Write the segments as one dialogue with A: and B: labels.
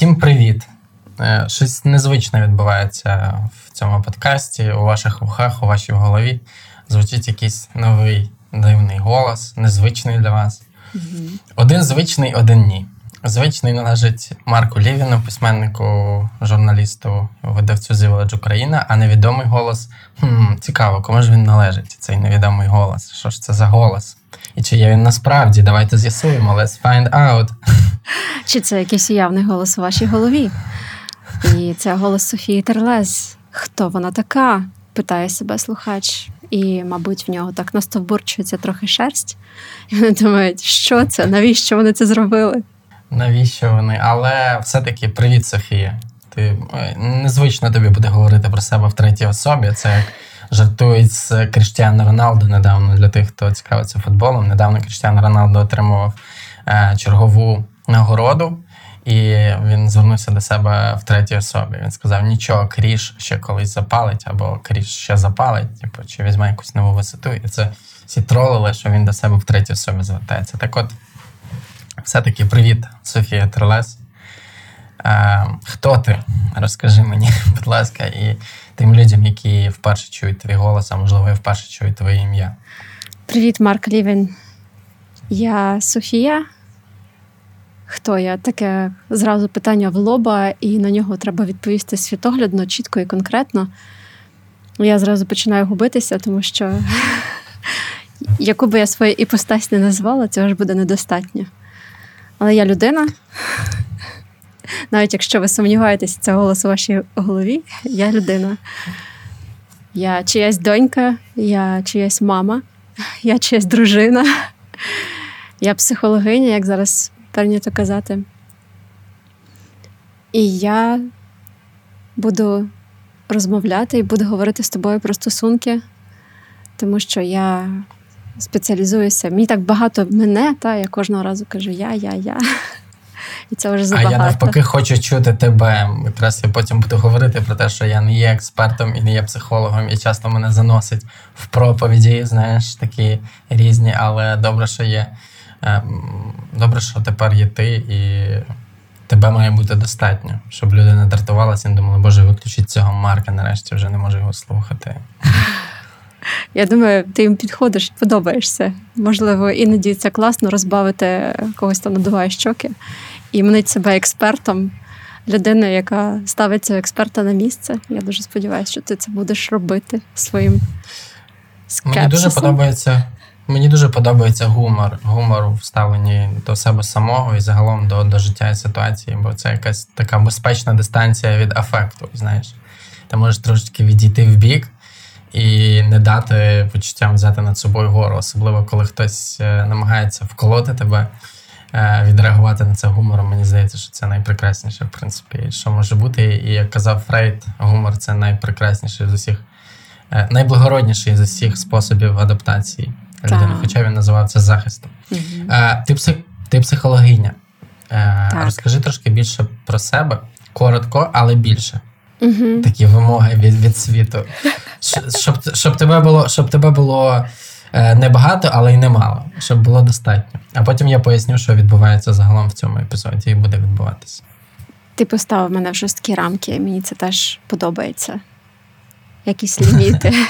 A: Всім привіт! Е, щось незвичне відбувається в цьому подкасті. У ваших вухах, у вашій голові звучить якийсь новий дивний голос, незвичний для вас. Один звичний, один ні. Звичний належить Марку Лівіну, письменнику, журналісту, видавцю Village Україна, а невідомий голос. Хм, Цікаво, кому ж він належить, цей невідомий голос. Що ж це за голос? І чи є він насправді? Давайте з'ясуємо. Let's find out.
B: Чи це якийсь уявний голос у вашій голові? І це голос Софії Терлес. Хто вона така? питає себе слухач. І, мабуть, в нього так настовбурчується трохи шерсть. І вони думають, що це? Навіщо вони це зробили?
A: Навіщо вони? Але все-таки привіт, Софія. Ти незвично тобі буде говорити про себе в третій особі. Це як жартують з Кріштіану Роналду недавно для тих, хто цікавиться футболом. Недавно Кріштіану Роналду отримував е, чергову нагороду, і він звернувся до себе в третій особі. Він сказав: нічого, Кріш ще колись запалить, або Кріш ще запалить, типу, чи візьме якусь нову висоту. І це всі тролили, що він до себе в третій особі звертається. Так от, все-таки привіт, Софія Трелес. Е, Хто ти? Розкажи мені, будь ласка, і тим людям, які вперше чують твій голос, а можливо, вперше чують твоє ім'я.
B: Привіт, Марк Лівін. Я Софія. Хто я? Таке зразу питання в лоба, і на нього треба відповісти світоглядно, чітко і конкретно. Я зразу починаю губитися, тому що яку би я свою іпостась не назвала, цього ж буде недостатньо. Але я людина. Навіть якщо ви сумніваєтесь, це голос у вашій голові, я людина. Я чиясь донька, я чиясь мама, я чиясь дружина, я психологиня, як зараз прийнято казати. І я буду розмовляти і буду говорити з тобою про стосунки, тому що я спеціалізуюся. Мені так багато мене, та я кожного разу кажу я, я, я. І це вже забагато.
A: А я навпаки хочу чути тебе. Якраз я потім буду говорити про те, що я не є експертом і не є психологом, і часто мене заносить в проповіді, знаєш, такі різні, але добре, що є. Ем, добре, що тепер є ти, і тебе має бути достатньо, щоб люди не дратувалися і не думали, боже, виключіть цього Марка, нарешті вже не можу його слухати.
B: Я думаю, ти їм підходиш, подобаєшся. Можливо, іноді це класно розбавити когось там надуває щоки і мнить себе експертом, людиною, яка ставиться експерта на місце. Я дуже сподіваюся, що ти це будеш робити своїм скепсисом.
A: Мені дуже подобається. Мені дуже подобається гумор, гумор в ставленні до себе самого і загалом до до життя і ситуації, бо це якась така безпечна дистанція від афекту. Знаєш, ти можеш трошечки відійти в бік і не дати почуттям взяти над собою гору, особливо коли хтось е, намагається вколоти тебе, відреагувати на це гумором. Мені здається, що це найпрекрасніше, в принципі, що може бути. І як казав Фрейд, гумор це найпрекрасніший з усіх, е, найблагородніший з усіх способів адаптації людини, хоча він називав це захистом. Угу. Ти псих, ти психологиня. Так. Розкажи трошки більше про себе, коротко, але більше. Угу. Такі вимоги від від світу. Щоб щоб тебе було щоб тебе було е, не багато, але й немало. Щоб було достатньо. А потім я поясню, що відбувається загалом в цьому епізоді і буде відбуватися.
B: Ти поставив мене в жорсткі рамки, мені це теж подобається. Якісь ліміти.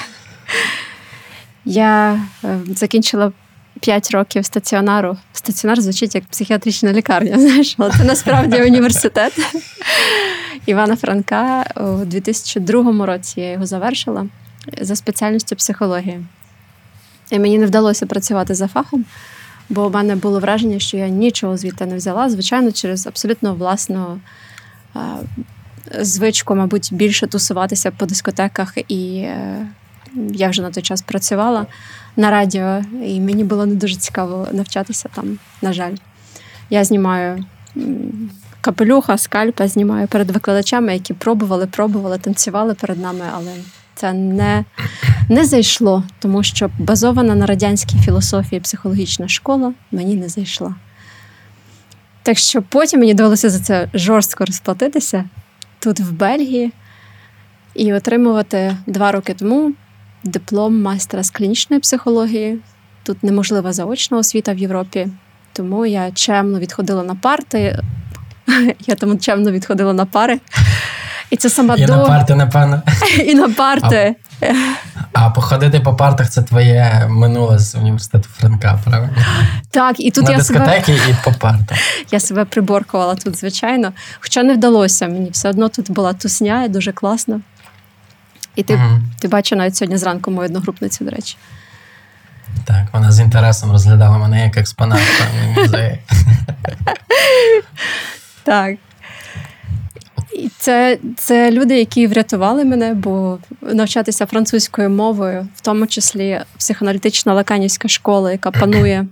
B: Я е, закінчила 5 років стаціонару. Стаціонар звучить як психіатрична лікарня, знаєш, але це насправді університет Івана Франка у 2002 році я його завершила за спеціальністю психології. І мені не вдалося працювати за фахом, бо у мене було враження, що я нічого звідти не взяла, звичайно, через абсолютно власну звичку, мабуть, більше тусуватися по дискотеках і е, я вже на той час працювала на радіо, і мені було не дуже цікаво навчатися там, на жаль. Я знімаю капелюха, скальпа, знімаю перед викладачами, які пробували, пробували, танцювали перед нами, але це не не зайшло, тому що базована на радянській філософії психологічна школа мені не зайшла. Так що потім мені довелося за це жорстко розплатитися тут, в Бельгії, і отримувати два роки тому диплом майстра з клінічної психології. Тут неможлива заочна освіта в Європі, тому я чемно відходила на парти, Я тому чемно відходила на пари. І це сама
A: І на парти, напевно.
B: і на парти.
A: А походити по партах це твоє минуле з університету Франка, правильно?
B: Так, і тут
A: на
B: я себе,
A: дискотеки і по партах.
B: я себе приборкувала тут, звичайно. Хоча не вдалося мені. Все одно тут була тусня, і дуже класно. І ти,
A: Мгм.
B: ти бачив навіть сьогодні зранку мою одногрупницю, до речі.
A: Так, вона з інтересом розглядала мене як експонат в музеї.
B: Так. Це, це люди, які врятували мене, бо навчатися французькою мовою, в тому числі психоаналітична лаканівська школа, яка панує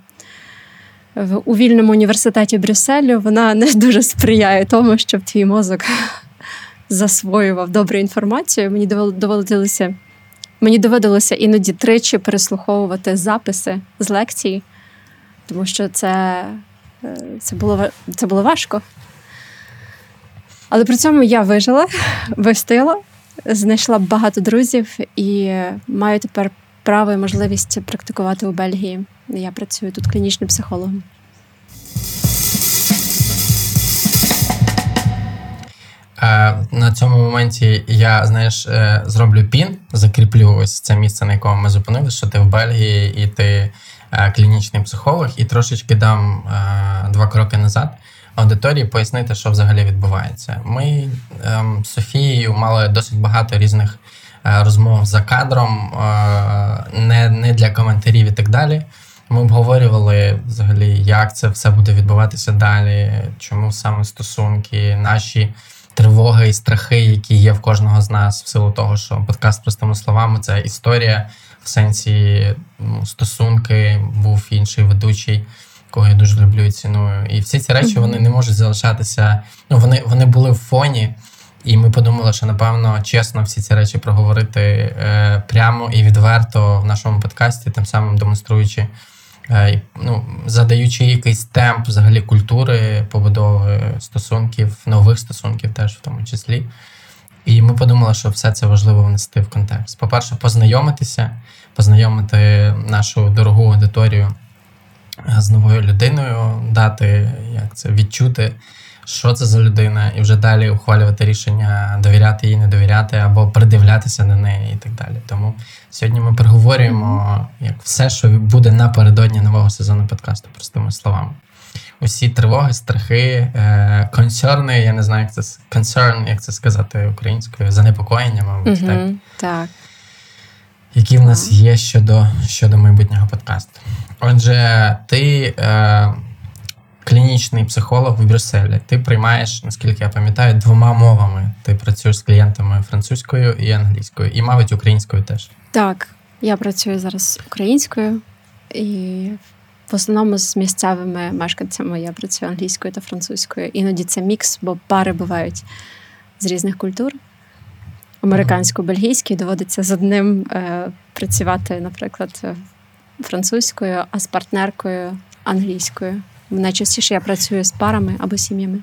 B: в, у вільному університеті Брюсселю, вона не дуже сприяє тому, щоб твій мозок засвоював добру інформацію. Мені доводилося, мені доводилося іноді тричі переслуховувати записи з лекцій, тому що це, е, це, було, це було важко. Але при цьому я вижила, вистояла, знайшла багато друзів і маю тепер право і можливість практикувати у Бельгії. Я працюю тут клінічним психологом.
A: Е, на цьому моменті я, знаєш, е, зроблю пін, закріплю ось це місце, на якому ми зупинилися, що ти в Бельгії і ти е, клінічний психолог, і трошечки дам два кроки назад. Аудиторії пояснити, що взагалі відбувається. Ми ем, з Софією мали досить багато різних е, розмов за кадром, е, не, не для коментарів і так далі. Ми обговорювали взагалі, як це все буде відбуватися далі, чому саме стосунки, наші тривоги і страхи, які є в кожного з нас, в силу того, що подкаст простими словами це історія в сенсі ну, стосунки, був інший ведучий, кого я дуже люблю і ціную. І всі ці речі вони не можуть залишатися. Ну вони, вони були в фоні. І ми подумали, що напевно чесно всі ці речі проговорити е, прямо і відверто в нашому подкасті, тим самим демонструючи, е, ну, задаючи якийсь темп взагалі культури, побудови стосунків, нових стосунків теж в тому числі. І ми подумали, що все це важливо внести в контекст. По-перше, познайомитися, познайомити нашу дорогу аудиторію з новою людиною, дати як це відчути, що це за людина, і вже далі ухвалювати рішення, довіряти їй, не довіряти, або придивлятися до неї і так далі. Тому сьогодні ми переговорюємо як все, що буде напередодні нового сезону подкасту, простими словами. Усі тривоги, страхи, е, консерни, я не знаю, як це concern, як це сказати українською, занепокоєння, мабуть, так,
B: Угу, так.
A: Які в нас є щодо, щодо майбутнього подкасту. Отже, ти е, клінічний психолог в Брюсселі. Ти приймаєш, наскільки я пам'ятаю, двома мовами. Ти працюєш з клієнтами французькою і англійською, і, мабуть, українською теж.
B: Так, я працюю зараз українською і в основному з місцевими мешканцями я працюю англійською та французькою. Іноді це мікс, бо пари бувають з різних культур. Американсько-бельгійській доводиться з одним е, працювати, наприклад, е, французькою, а з партнеркою англійською. Найчастіше я працюю з парами або сім'ями.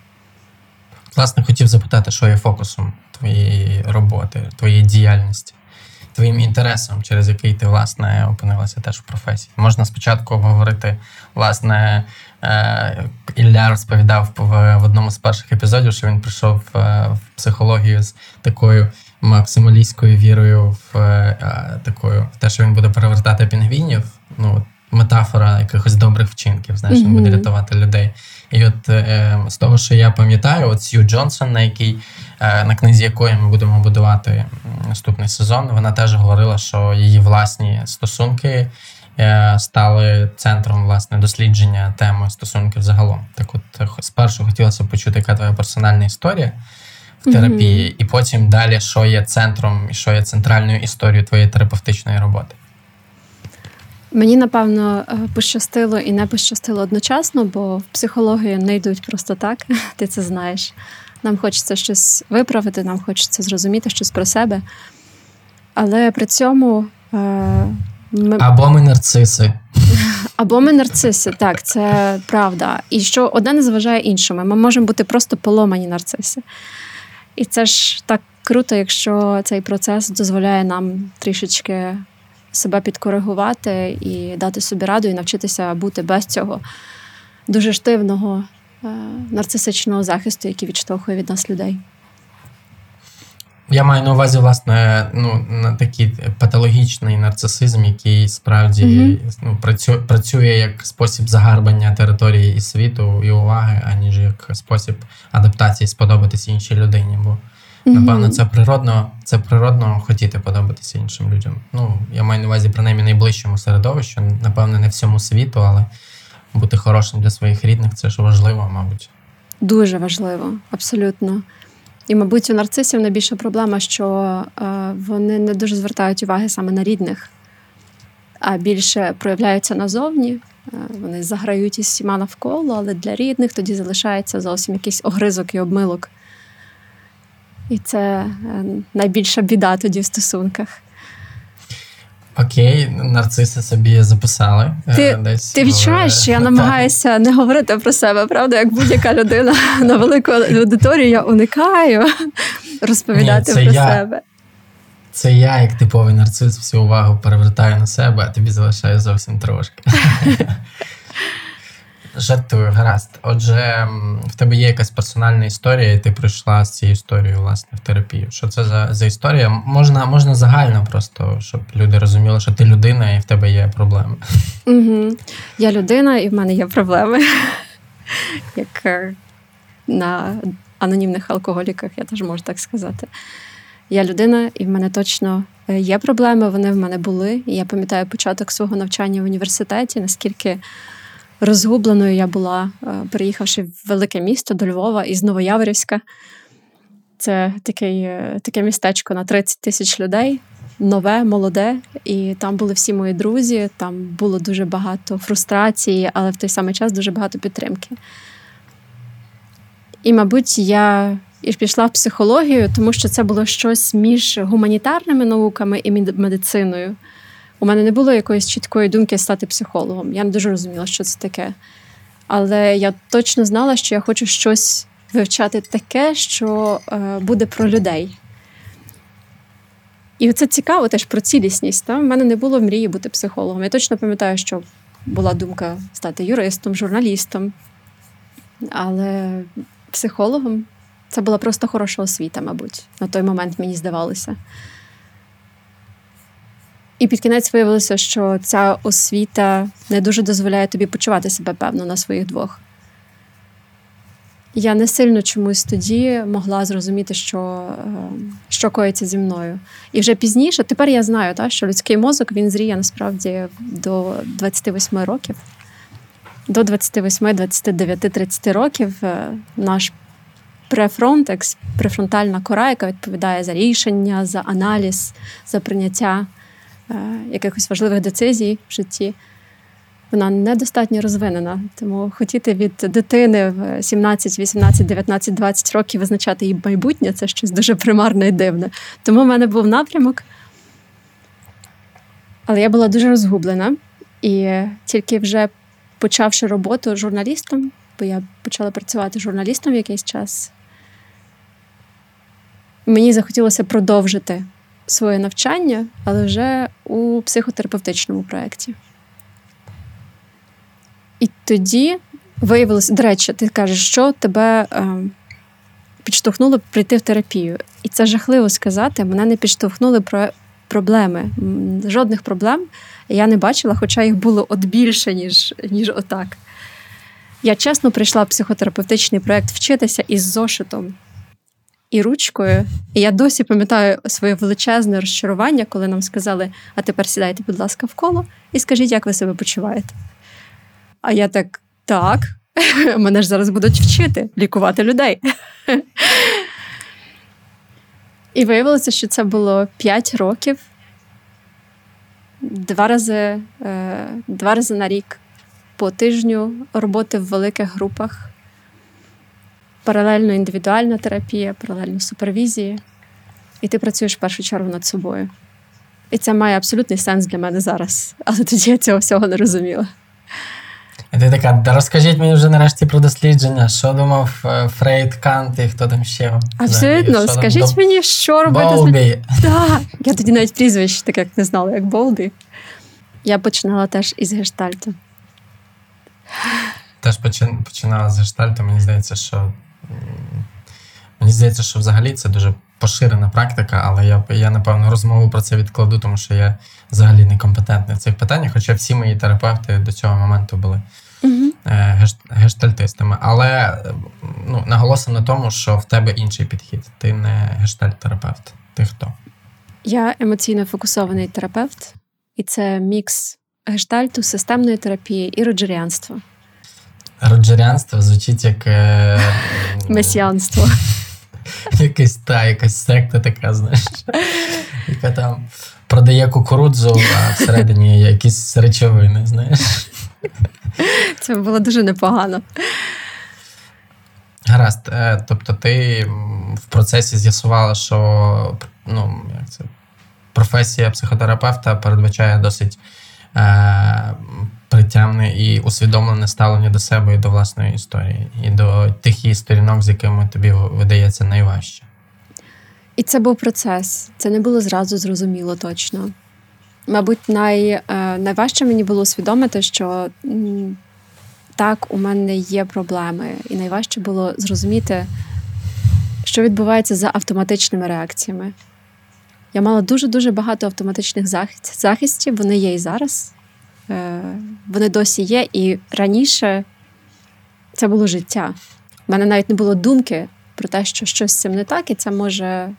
A: Власне, хотів запитати, що є фокусом твоєї роботи, твоєї діяльності, твоїм інтересом, через який ти, власне, опинилася теж в професії. Можна спочатку обговорити, власне, е, Ілля розповідав в, в одному з перших епізодів, що він прийшов е, в психологію з такою максималістською вірою в е, е, такою, в те, що він буде перевертати пінгвінів. Ну, метафора якихось добрих вчинків, знаєш, він буде рятувати людей. І от е, з того, що я пам'ятаю, от Сью Джонсон, на якій е, на книзі якої ми будемо будувати наступний сезон, вона теж говорила, що її власні стосунки е, стали центром власне дослідження теми стосунків загалом. Так, от е, спершу хотілося почути, яка твоя персональна історія в терапії, і потім далі, що є центром і що є центральною історією твоєї терапевтичної роботи.
B: Мені напевно е, пощастило і не пощастило одночасно, бо в психологію не йдуть просто так. Ти це знаєш. Нам хочеться щось виправити, нам хочеться зрозуміти щось про себе. Але при цьому е, ми
A: Або ми нарциси.
B: або ми нарциси, так, це правда. І що одне не заважає іншому. Ми можемо бути просто поломані нарциси. І це ж так круто, якщо цей процес дозволяє нам трішечки себе підкоригувати і дати собі раду, і навчитися бути без цього дуже штивного е, нарцисичного захисту, який відштовхує від нас людей.
A: Я маю на увазі, власне, ну, на такий патологічний нарцисизм, який справді
B: Мгм.
A: ну, працює, працює як спосіб загарбання території і світу і уваги, аніж як спосіб адаптації сподобатися іншій людині. Бо напевно це природно, це природно хотіти подобатися іншим людям. Ну, я маю на увазі принаймні найближчому середовищу, напевне, не всьому світу, але бути хорошим для своїх рідних це ж важливо, мабуть.
B: Дуже важливо, абсолютно. І, мабуть, у нарцисів найбільша проблема, що е, вони не дуже звертають уваги саме на рідних, а більше проявляються назовні. Е, вони заграють із всіма навколо, але для рідних тоді залишається зовсім якийсь огризок і обмилок. І це е, найбільша біда тоді в стосунках.
A: Окей, нарциси собі записали. е,
B: Ти-
A: десь
B: Ти відчуваєш, що я намагаюся не говорити про себе, правда? Як будь-яка людина на велику аудиторію, я уникаю розповідати
A: Ні,
B: про
A: я.
B: себе.
A: Це я, як типовий нарцис, всю увагу перевертаю на себе, а тобі залишаю зовсім трошки. Жартую, гаразд. Отже, в тебе є якась персональна історія, і ти прийшла з цією історією, власне, в терапію. Що це за, за історія? Можна, можна загально просто, щоб люди розуміли, що ти людина і в тебе є проблеми.
B: Угу. Я людина, і в мене є проблеми. Як е, на анонімних алкоголіках, я теж можу так сказати. Я людина, і в мене точно е, є проблеми, вони в мене були. І я пам'ятаю початок свого навчання в університеті, наскільки розгубленою я була, е, переїхавши в велике місто до Львова із Новояворівська. Це такий, е, таке містечко на 30 тисяч людей, нове, молоде, і там були всі мої друзі. Там було дуже багато фрустрації, але в той самий час дуже багато підтримки. І, мабуть, я і пішла в психологію, тому що це було щось між гуманітарними науками і мед- медициною. У мене не було якоїсь чіткої думки стати психологом. Я не дуже розуміла, що це таке. Але я точно знала, що я хочу щось вивчати таке, що е, буде про людей. І це цікаво теж про цілісність. Та? У мене не було мрії бути психологом. Я точно пам'ятаю, що була думка стати юристом, журналістом. Але психологом це була просто хороша освіта, мабуть. На той момент мені здавалося. І під кінець виявилося, що ця освіта не дуже дозволяє тобі почувати себе певно на своїх двох. Я не сильно чомусь тоді могла зрозуміти, що, е, що коїться зі мною. І вже пізніше, тепер я знаю, та, що людський мозок він зріє насправді до 28 років. До 28, 29, 30 років е, наш префронтекс, префронтальна кора, яка відповідає за рішення, за аналіз, за прийняття якихось важливих децизій в житті, вона недостатньо розвинена. Тому хотіти від дитини в 17, 18, 19, 20 років визначати її майбутнє це щось дуже примарне і дивне. Тому в мене був напрямок. Але я була дуже розгублена. І тільки вже почавши роботу журналістом, бо я почала працювати журналістом якийсь час, мені захотілося продовжити своє навчання, але вже у психотерапевтичному проєкті. І тоді виявилося, до речі, ти кажеш, що тебе е, підштовхнуло прийти в терапію. І це жахливо сказати. Мене не підштовхнули про проблеми. Жодних проблем я не бачила, хоча їх було от більше, ніж, ніж отак. Я чесно прийшла в психотерапевтичний проєкт вчитися із зошитом і ручкою. І я досі пам'ятаю своє величезне розчарування, коли нам сказали: а тепер сідайте, будь ласка, в коло і скажіть, як ви себе почуваєте. А я так, так, мене ж зараз будуть вчити лікувати людей. І виявилося, що це було 5 років, два рази, е, два рази на рік по тижню роботи в великих групах, паралельно індивідуальна терапія, паралельно супервізії. І ти працюєш в першу чергу над собою. І це має абсолютний сенс для мене зараз. Але тоді я цього всього не розуміла.
A: І ти така, да розкажіть мені вже нарешті про дослідження, що думав е, Фрейд, Кант і хто там ще.
B: Абсолютно,
A: що
B: скажіть
A: доб-
B: мені, що робити з людьми. Я тоді навіть прізвищ так як не знала, як Болбі. Я починала теж із гештальту.
A: теж почин- починала з гештальту, мені здається, що мені здається, що взагалі це дуже поширена практика, але я, я напевно розмову про це відкладу, тому що я взагалі некомпетентний в цих питаннях, хоча всі мої терапевти до цього моменту були геш- гештальтистами. Але ну, наголосимо на тому, що в тебе інший підхід. Ти не гештальт-терапевт. Ти хто?
B: Я емоційно фокусований терапевт, і це мікс гештальту, системної терапії і роджеріанства,
A: Роджерянство звучить як. Е,
B: месіанство.
A: Якась та, якась секта така, знаєш, яка там продає кукурудзу, а всередині якісь речовини, знаєш.
B: Це було дуже непогано.
A: Гаразд, е, тобто ти в процесі з'ясувала, що ну, як це, професія психотерапевта передбачає досить е, притямне і усвідомлене ставлення до себе і до власної історії, і до тих її сторінок, з якими тобі видається найважче.
B: І це був процес. Це не було зразу зрозуміло точно. Мабуть, най, е, найважче мені було усвідомити, що так, у мене є проблеми, і найважче було зрозуміти, що відбувається за автоматичними реакціями. Я мала дуже-дуже багато автоматичних захист- захистів, вони є і зараз. Е, Вони досі є, і раніше це було життя. У мене навіть не було думки про те, що щось з цим не так, і це може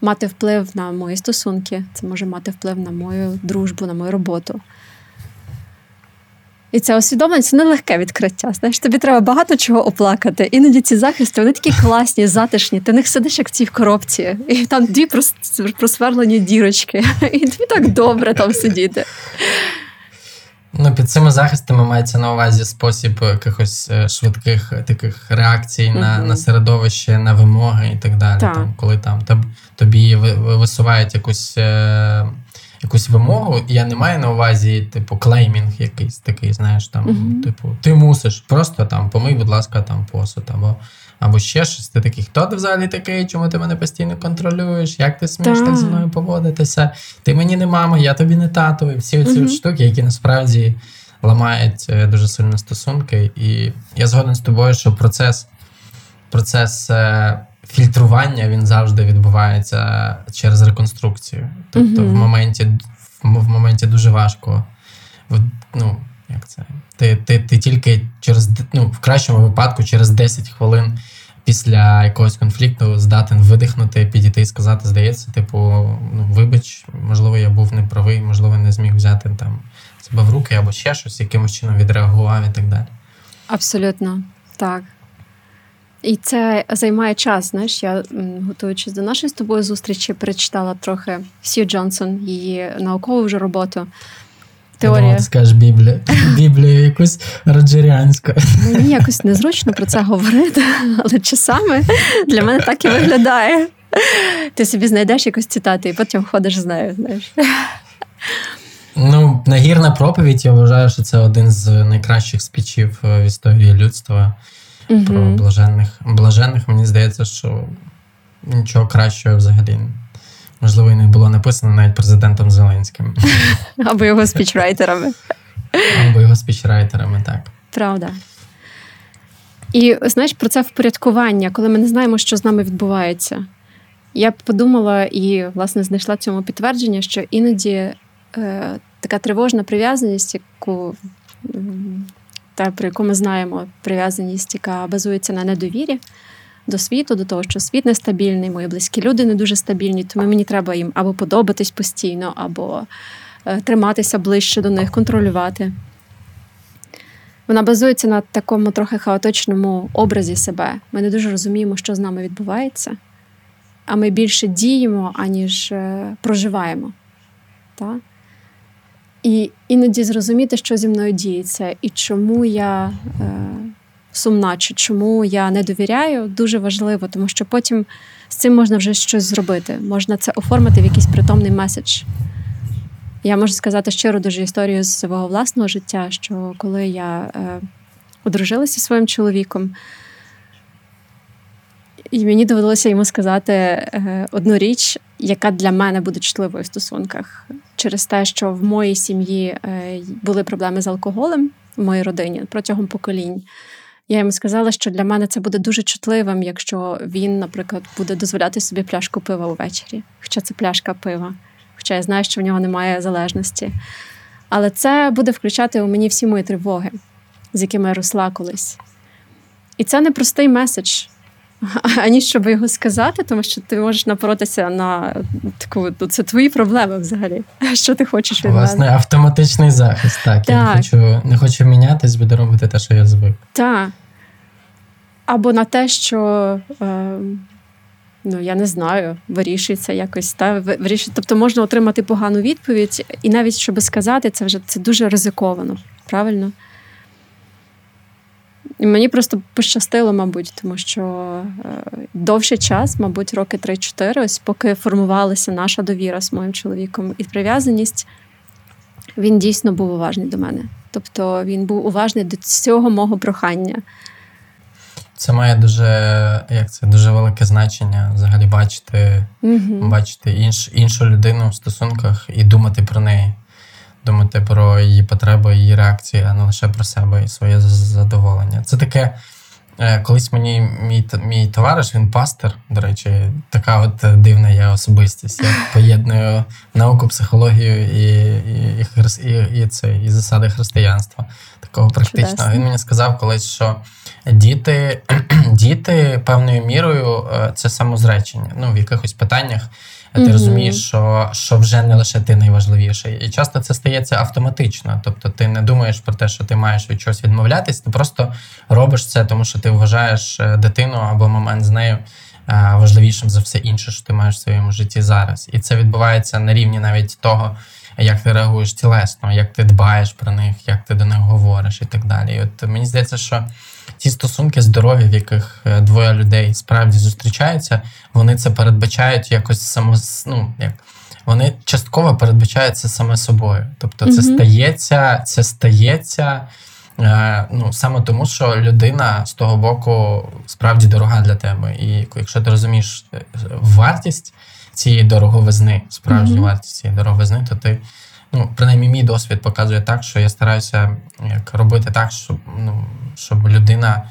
B: мати вплив на мої стосунки, це може мати вплив на мою дружбу, на мою роботу. І це усвідомлення це нелегке відкриття. Знаєш, тобі треба багато чого оплакати. Іноді ці захисти вони такі класні, затишні. Ти в них сидиш як в цій коробці, і там дві прос- просверлені дірочки. І тобі так добре там сидіти.
A: Ну, під цими захистами мається на увазі спосіб якихось е, швидких е, таких реакцій на,
B: Мгм.
A: на середовище, на вимоги і так далі.
B: Так.
A: Там, коли там тобі ви- ви- висувають якусь, е, якусь вимогу, і я не маю на увазі, типу, клеймінг якийсь такий, знаєш, там,
B: Мгм.
A: типу, ти мусиш, просто там помий, будь ласка, там посуд, або, або ще щось. Ти такий, хто ти взагалі такий, чому ти мене постійно контролюєш? Як ти смієш так зі мною поводитися? Ти мені не мама, я тобі не тато. І всі ці
B: Мгм.
A: штуки, які насправді ламають е, дуже сильно стосунки. І я згоден з тобою, що процес, процес е, фільтрування він завжди відбувається через реконструкцію. Тобто,
B: Мгм.
A: в моменті в, в моменті дуже важко. В- Ну, як це? Ти, ти, ти тільки через ну, в кращому випадку через 10 хвилин після якогось конфлікту здатен видихнути, підійти і сказати, здається, типу, ну, вибач, можливо, я був неправий, можливо, не зміг взяти там себе в руки або ще щось, якимось чином відреагував і так далі.
B: Абсолютно, так. І це займає час. Знаєш, я готуючись до нашої з тобою зустрічі, перечитала трохи Сью Джонсон, її наукову вже роботу. Теорія.
A: ти скажеш Біблію, Біблію якусь роджеріанську.
B: Мені якось незручно про це говорити, але часами для мене так і виглядає. Ти собі знайдеш якусь цитату і потім ходиш з нею. Знаєш.
A: Ну, нагірна проповідь, я вважаю, що це один з найкращих спічів е, в історії людства. про
B: Мгм.
A: блаженних. Блаженних, мені здається, що нічого кращого взагалі. Можливо, і не було написано навіть президентом Зеленським
B: Або його спічрайтерами.
A: або його спічрайтерами, так.
B: Правда. І знаєш про це впорядкування, коли ми не знаємо, що з нами відбувається. Я подумала і, власне, знайшла цьому підтвердження, що іноді е, така тривожна прив'язаність, яку та, про яку ми знаємо, прив'язаність, яка базується на недовірі до світу, до того, що світ нестабільний, мої близькі люди не дуже стабільні, тому мені треба їм або подобатись постійно, або е, триматися ближче до них, контролювати. Вона базується на такому трохи хаотичному образі себе. Ми не дуже розуміємо, що з нами відбувається, а ми більше діємо, аніж е, проживаємо. Та? І іноді зрозуміти, що зі мною діється, і чому я е, сумна, чи чому я не довіряю, дуже важливо, тому що потім з цим можна вже щось зробити. Можна це оформити в якийсь притомний меседж. Я можу сказати щиро дуже історію з свого власного життя, що коли я е, одружилася зі своїм чоловіком, і мені довелося йому сказати е, одну річ, яка для мене буде чутливою в стосунках, через те, що в моїй сім'ї е, були проблеми з алкоголем, в моїй родині протягом поколінь. Я йому сказала, що для мене це буде дуже чутливим, якщо він, наприклад, буде дозволяти собі пляшку пива увечері, хоча це пляшка пива, хоча я знаю, що в нього немає залежності. Але це буде включати у мені всі мої тривоги, з якими я росла колись. І це непростий меседж, ані щоб його сказати, тому що ти можеш напоротися на таку ну, це твої проблеми взагалі. Що ти хочеш від
A: Власне,
B: мене?
A: автоматичний захист. Так, я не хочу, не хочу мінятись, буду робити те, що я звик.
B: Так. Або на те, що е, ну я не знаю, вирішується якось та вирішує. Тобто можна отримати погану відповідь, і навіть щоб сказати, це вже це дуже ризиковано, правильно? І мені просто пощастило, мабуть, тому що е, довший час, мабуть, роки 3-4, ось поки формувалася наша довіра з моїм чоловіком і прив'язаність, він дійсно був уважний до мене. Тобто він був уважний до цього мого прохання.
A: Це має дуже, як це, дуже велике значення взагалі бачити,
B: Угу.
A: бачити інш, іншу людину в стосунках і думати про неї. Думати про її потреби, її реакції, а не лише про себе і своє задоволення. Це таке. е, Колись мені мій, мій товариш, він пастор, до речі, така от дивна я особистість. Я поєдную науку, психологію і, і, і, і, і, це, і засади християнства. Такого практичного.
B: Чудесно.
A: Він мені сказав колись, що діти, діти певною мірою е, це самозречення. Ну, в якихось питаннях ти розумієш, що, що вже не лише ти найважливіший. І часто це стається автоматично. Тобто ти не думаєш про те, що ти маєш від чогось відмовлятись, ти просто робиш це, тому що ти вважаєш е, дитину або момент з нею. е, Важливішим за все інше, що ти маєш в своєму житті зараз, і це відбувається на рівні навіть того, як ти реагуєш тілесно, як ти дбаєш про них, як ти до них говориш і так далі. І от мені здається, що ті стосунки здорові, в яких е, двоє людей справді зустрічаються, вони це передбачають якось само, ну, як, вони частково передбачають це саме собою. Тобто, це
B: Мгм. стається,
A: це стається. е, Ну, саме тому, що людина з того боку справді дорога для тебе. І якщо ти розумієш е, вартість цієї дороговизни, справжню
B: Мгм.
A: вартість цієї дороговизни, то ти, ну, принаймні, мій досвід показує так, що я стараюся як робити так, щоб, ну, щоб людина,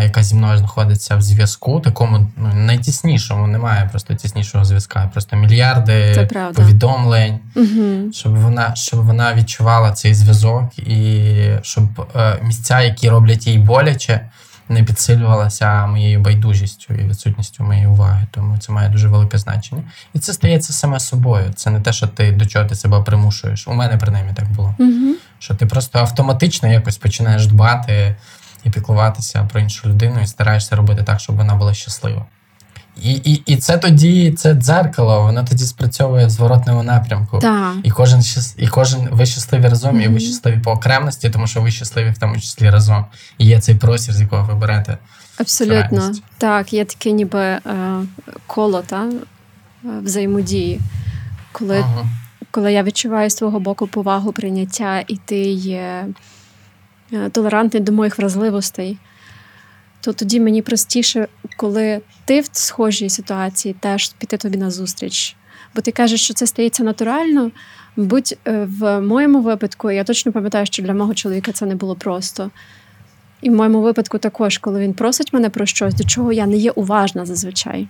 A: яка зі мною знаходиться в зв'язку, такому ну, найтіснішому, немає просто тіснішого зв'язка, просто мільярди повідомлень,
B: Угу.
A: щоб вона, щоб вона відчувала цей зв'язок, і щоб е, місця, які роблять їй боляче, не підсилювалася моєю байдужістю і відсутністю моєї уваги. Тому це має дуже велике значення. І це стається саме собою. Це не те, що ти до чого ти себе примушуєш. У мене принаймні так було.
B: Угу.
A: Що ти просто автоматично якось починаєш дбати і піклуватися про іншу людину, і стараєшся робити так, щоб вона була щаслива. І, і, і це тоді це дзеркало, воно тоді спрацьовує в зворотному напрямку.
B: Так.
A: І кожен і кожен ви щасливі разом, і ви щасливі по окремості, тому що ви щасливі в тому числі разом. І є цей простір, з якого ви берете.
B: Абсолютно.
A: реальність.
B: Так, є таке ніби е, коло та, е, взаємодії. Коли
A: Ага.
B: коли я відчуваю з твого боку повагу, прийняття, і ти є е, толерантний до моїх вразливостей, то тоді мені простіше, коли ти в схожій ситуації, теж піти тобі на зустріч. Бо ти кажеш, що це стається натурально. Будь е, в моєму випадку, я точно пам'ятаю, що для мого чоловіка це не було просто. І в моєму випадку також, коли він просить мене про щось, до чого я не є уважна зазвичай.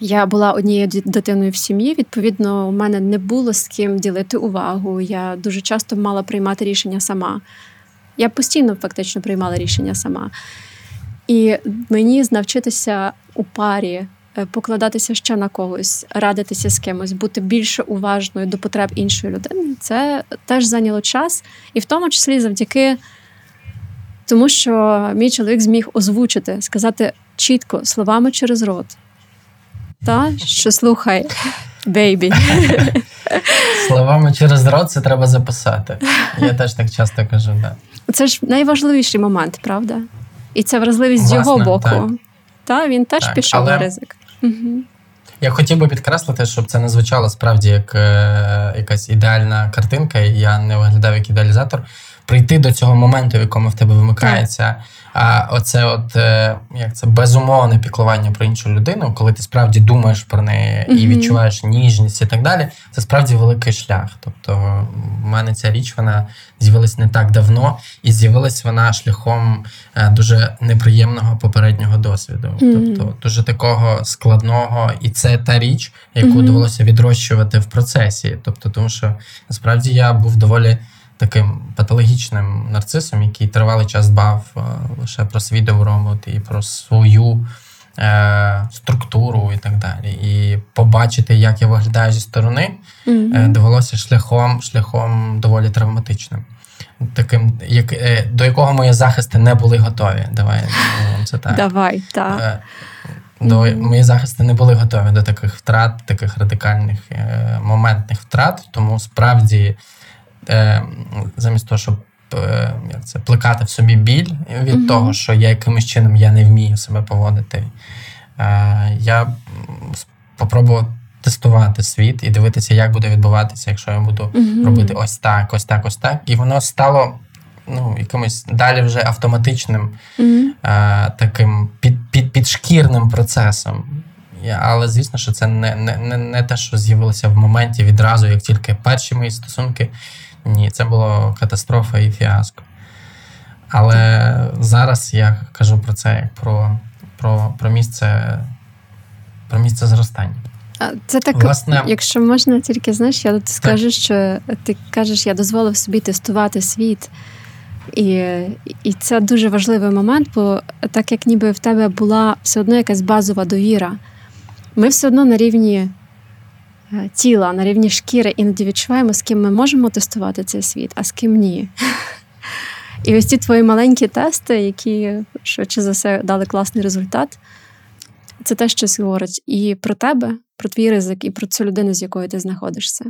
B: Я була однією дитиною в сім'ї. Відповідно, у мене не було з ким ділити увагу. Я дуже часто мала приймати рішення сама. Я постійно фактично приймала рішення сама. І мені навчитися у парі е, покладатися ще на когось, радитися з кимось, бути більше уважною до потреб іншої людини. Це теж зайняло час, і в тому числі завдяки тому, що мій чоловік зміг озвучити, сказати чітко словами через рот. Та, що слухай, бейбі.
A: Словами через рот це треба записати. Я теж так часто кажу, да.
B: Це ж найважливіший момент, правда? І це вразливість з його боку.
A: так.
B: Та він теж
A: Так,
B: пішов
A: але-
B: на ризик. Угу.
A: Я хотів би підкреслити, щоб це не звучало справді як е, якась ідеальна картинка, і я не виглядав як ідеалізатор. Прийти до цього моменту, в якому в тебе вимикається А оце, от е, як це безумовне піклування про іншу людину, коли ти справді думаєш про неї і відчуваєш ніжність і так далі, це справді великий шлях. Тобто, в мене ця річ вона з'явилась не так давно, і з'явилась вона шляхом е, дуже неприємного попереднього досвіду. Тобто, дуже такого складного, і це та річ, яку довелося відрощувати в процесі. Тобто, тому що насправді я був доволі таким патологічним нарцисом, який тривалий час дбав е, лише про свій добробут і про свою е, структуру і так далі. І побачити, як я виглядаю зі сторони, е, довелося шляхом, шляхом доволі травматичним. Таким, як, е, до якого мої захисти не були готові. Давай це так.
B: Давай, так.
A: До
B: Мгм.
A: мої захисти не були готові до таких втрат, таких радикальних моментних втрат. Тому справді, е, замість того, щоб е, як це, плекати в собі біль від
B: Мгм.
A: того, що я якимось чином я не вмію себе поводити, е, я спробував тестувати світ і дивитися, як буде відбуватися, якщо я буду
B: Мгм.
A: робити ось так, ось так, ось так. І воно стало ну, якимось далі вже автоматичним
B: Мгм.
A: е, таким під, під, підшкірним процесом. Але звісно, що це не, не, не, не те, що з'явилося в моменті відразу, як тільки перші мої стосунки. Ні, це було катастрофа і фіаско. Але зараз я кажу про це як про, про, про місце. Про місце зростання.
B: Це так,
A: Власне-
B: якщо можна, тільки знаєш, я тут скажу, що ти кажеш, я дозволив собі тестувати світ. І, і це дуже важливий момент, бо так як ніби в тебе була все одно якась базова довіра, ми все одно на рівні тіла, на рівні шкіри іноді відчуваємо, з ким ми можемо тестувати цей світ, а з ким ні. І ось ці твої маленькі тести, які швидше за все дали класний результат, це те, що говорить і про тебе, про твій ризик, і про цю людину, з якою ти знаходишся.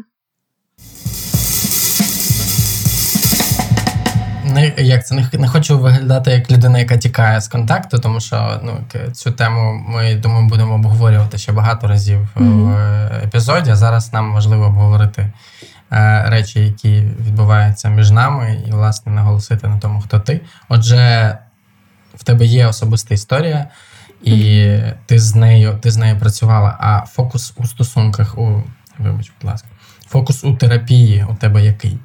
A: Не, як це не, не хочу виглядати як людина, яка тікає з контакту, тому що ну, цю тему ми думаю, будемо обговорювати ще багато разів
B: Мгм.
A: в епізоді. А зараз нам важливо обговорити е, речі, які відбуваються між нами, і, власне, наголосити на тому, хто ти. Отже, в тебе є особиста історія, і ти з нею ти з нею працювала. А фокус у стосунках, у вибач, будь ласка, фокус у терапії у тебе який?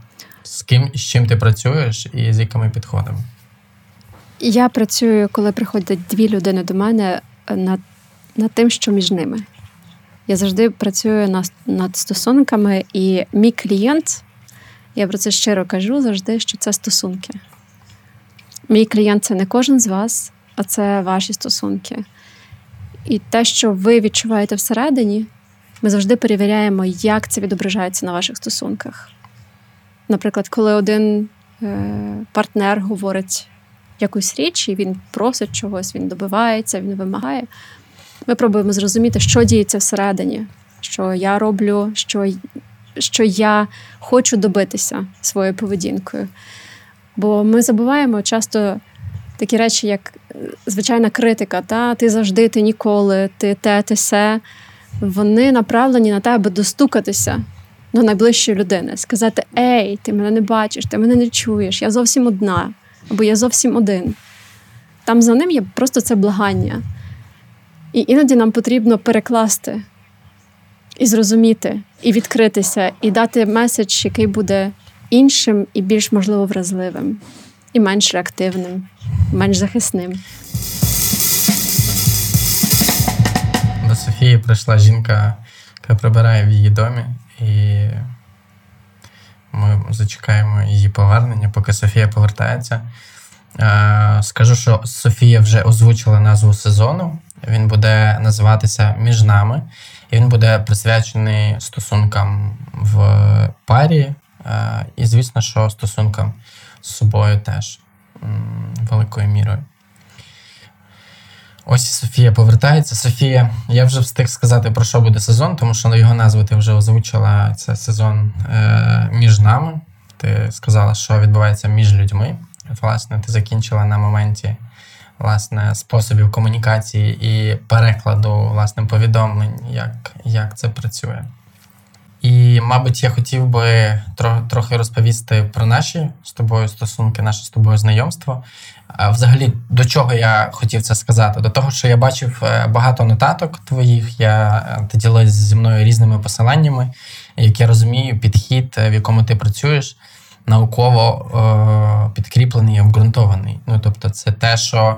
A: З ким з чим ти працюєш, і з якими підходами?
B: Я працюю, коли приходять дві людини до мене над, над тим, що між ними. Я завжди працюю над, над стосунками, і мій клієнт, я про це щиро кажу завжди, що це стосунки. Мій клієнт це не кожен з вас, а це ваші стосунки. І те, що ви відчуваєте всередині, ми завжди перевіряємо, як це відображається на ваших стосунках. Наприклад, коли один е, партнер говорить якусь річ, і він просить чогось, він добивається, він вимагає. Ми пробуємо зрозуміти, що діється всередині, що я роблю, що, що я хочу добитися своєю поведінкою. Бо ми забуваємо часто такі речі, як е, звичайна критика, та ти завжди, ти ніколи, ти те, ти се. Вони направлені на те, аби достукатися до найближчої людини, сказати: Ей, ти мене не бачиш, ти мене не чуєш, я зовсім одна, або я зовсім один. Там за ним є просто це благання. І іноді нам потрібно перекласти і зрозуміти, і відкритися, і дати меседж, який буде іншим і більш можливо вразливим, і менш реактивним, менш захисним.
A: До Софії прийшла жінка, яка прибирає в її домі, і ми зачекаємо її повернення, поки Софія повертається. Е, Скажу, що Софія вже озвучила назву сезону. Він буде називатися Між нами, і він буде присвячений стосункам в парі, е, і, звісно, що стосункам з собою теж великою мірою. Ось Софія повертається. Софія, я вже встиг сказати, про що буде сезон, тому що його назву ти вже озвучила. Це сезон е, між нами. Ти сказала, що відбувається між людьми. Власне, ти закінчила на моменті власне, способів комунікації і перекладу власне, повідомлень, як, як це працює. І, мабуть, я хотів би трохи розповісти про наші з тобою стосунки, наше з тобою знайомство. Взагалі, до чого я хотів це сказати? До того, що я бачив е, багато нотаток твоїх, я е, ти ділився зі мною різними посиланнями, як я розумію, підхід, е, в якому ти працюєш, науково підкріплений і обґрунтований. Ну тобто, це те, що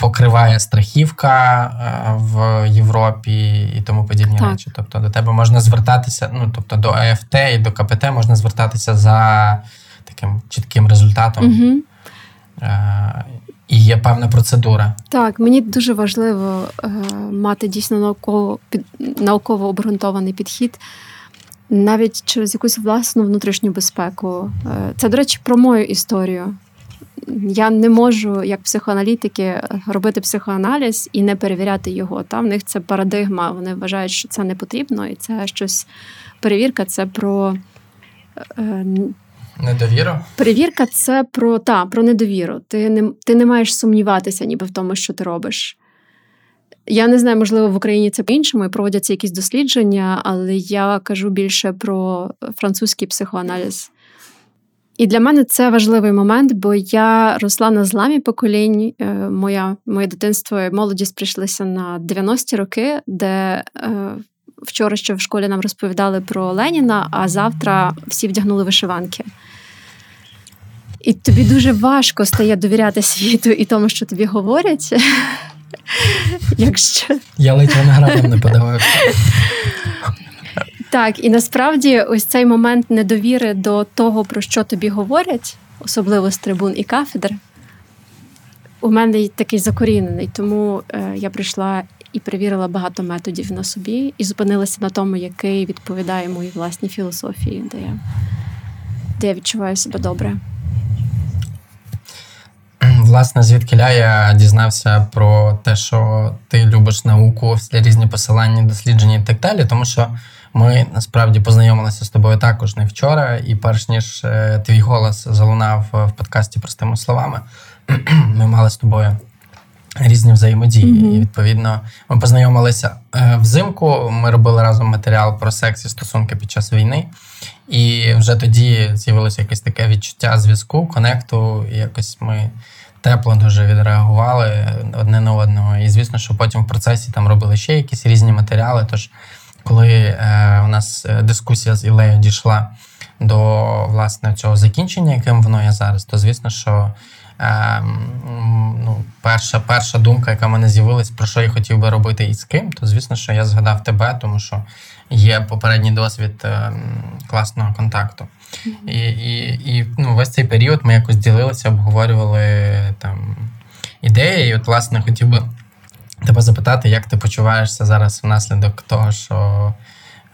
A: покриває страхівка е, в Європі і тому подібні так. речі. Тобто до тебе можна звертатися, ну тобто до АФТ і до КПТ можна звертатися за таким чітким результатом.
B: Угу.
A: І є певна процедура.
B: Так, мені дуже важливо е, мати дійсно науково під науково обґрунтований підхід, навіть через якусь власну внутрішню безпеку. Е, це, до речі, про мою історію я не можу, як психоаналітики, робити психоаналіз і не перевіряти його. Та в них це парадигма. Вони вважають, що це не потрібно, і це щось перевірка це про.
A: Е, Недовіру?
B: Перевірка це про та, про недовіру. Ти не ти не маєш сумніватися, ніби в тому, що ти робиш. Я не знаю, можливо, в Україні це по-іншому і проводяться якісь дослідження, але я кажу більше про французький психоаналіз. І для мене це важливий момент, бо я росла на зламі поколінь. Е, моя моє дитинство і молодість прийшлися на 90-ті роки, де е, вчора ще в школі нам розповідали про Леніна, а завтра всі вдягнули вишиванки. І тобі дуже важко стає довіряти світу і тому, що тобі говорять. Якщо...
A: Я ледь виноградом не подавав.
B: Так, і насправді ось цей момент недовіри до того, про що тобі говорять, особливо з трибун і кафедр, у мене такий закорінений. Тому е, я прийшла і перевірила багато методів на собі і зупинилася на тому, який відповідає моїй власній філософії, де я, де я відчуваю себе добре.
A: Власне, звідки я дізнався про те, що ти любиш науку, різні посилання, дослідження і так далі, тому що ми насправді познайомилися з тобою також не вчора, і перш ніж е, твій голос залунав в подкасті простими словами, ми мали з тобою різні взаємодії. Mm-hmm. І відповідно ми познайомилися е, взимку. Ми робили разом матеріал про секс і стосунки під час війни. І вже тоді з'явилося якесь таке відчуття зв'язку, конекту, і якось ми. Тепло дуже відреагували одне на одного. І звісно, що потім в процесі там робили ще якісь різні матеріали. Тож коли е, у нас е, дискусія з Ілею дійшла до власне цього закінчення, яким воно є зараз, то звісно, що е, ну, перша перша думка, яка в мене з'явилась, про що я хотів би робити і з ким, то звісно, що я згадав тебе, тому що є попередній досвід е, класного контакту. Mm-hmm. І і, і ну, весь цей період ми якось ділилися, обговорювали там ідеї. І от, власне, хотів би тебе запитати, як ти почуваєшся зараз внаслідок того, що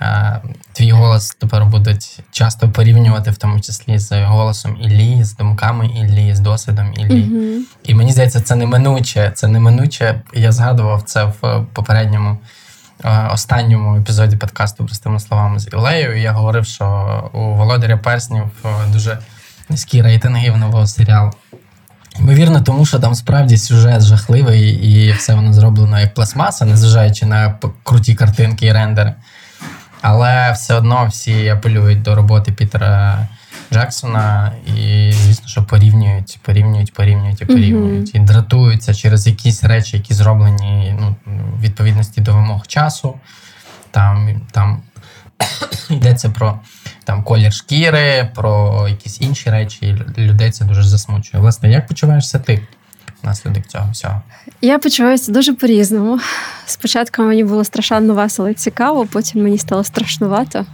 A: е, твій голос тепер будуть часто порівнювати, в тому числі з голосом Іллі, з думками Іллі, з досвідом Іллі.
B: Mm-hmm.
A: І мені здається, це неминуче. Це неминуче. Я згадував це в попередньому. Е, останньому епізоді подкасту простими словами з Ілею я говорив, що у Володаря Перснів е, дуже низькі рейтинги в нового серіалу. Ймовірно, тому що там справді сюжет жахливий і все воно зроблено як пластмаса, незважаючи на круті картинки і рендери. Але все одно всі апелюють до роботи Пітера Джексона і, звісно, що порівнюють, порівнюють, порівнюють і порівнюють. Mm-hmm. І дратуються через якісь речі, які зроблені ну, в відповідності до вимог часу. Там там йдеться про там колір шкіри, про якісь інші речі. Людей це дуже засмучує. Власне, як почуваєшся ти внаслідок цього всього?
B: Я почуваюся дуже по-різному. Спочатку мені було страшенно весело і цікаво, потім мені стало страшнувато.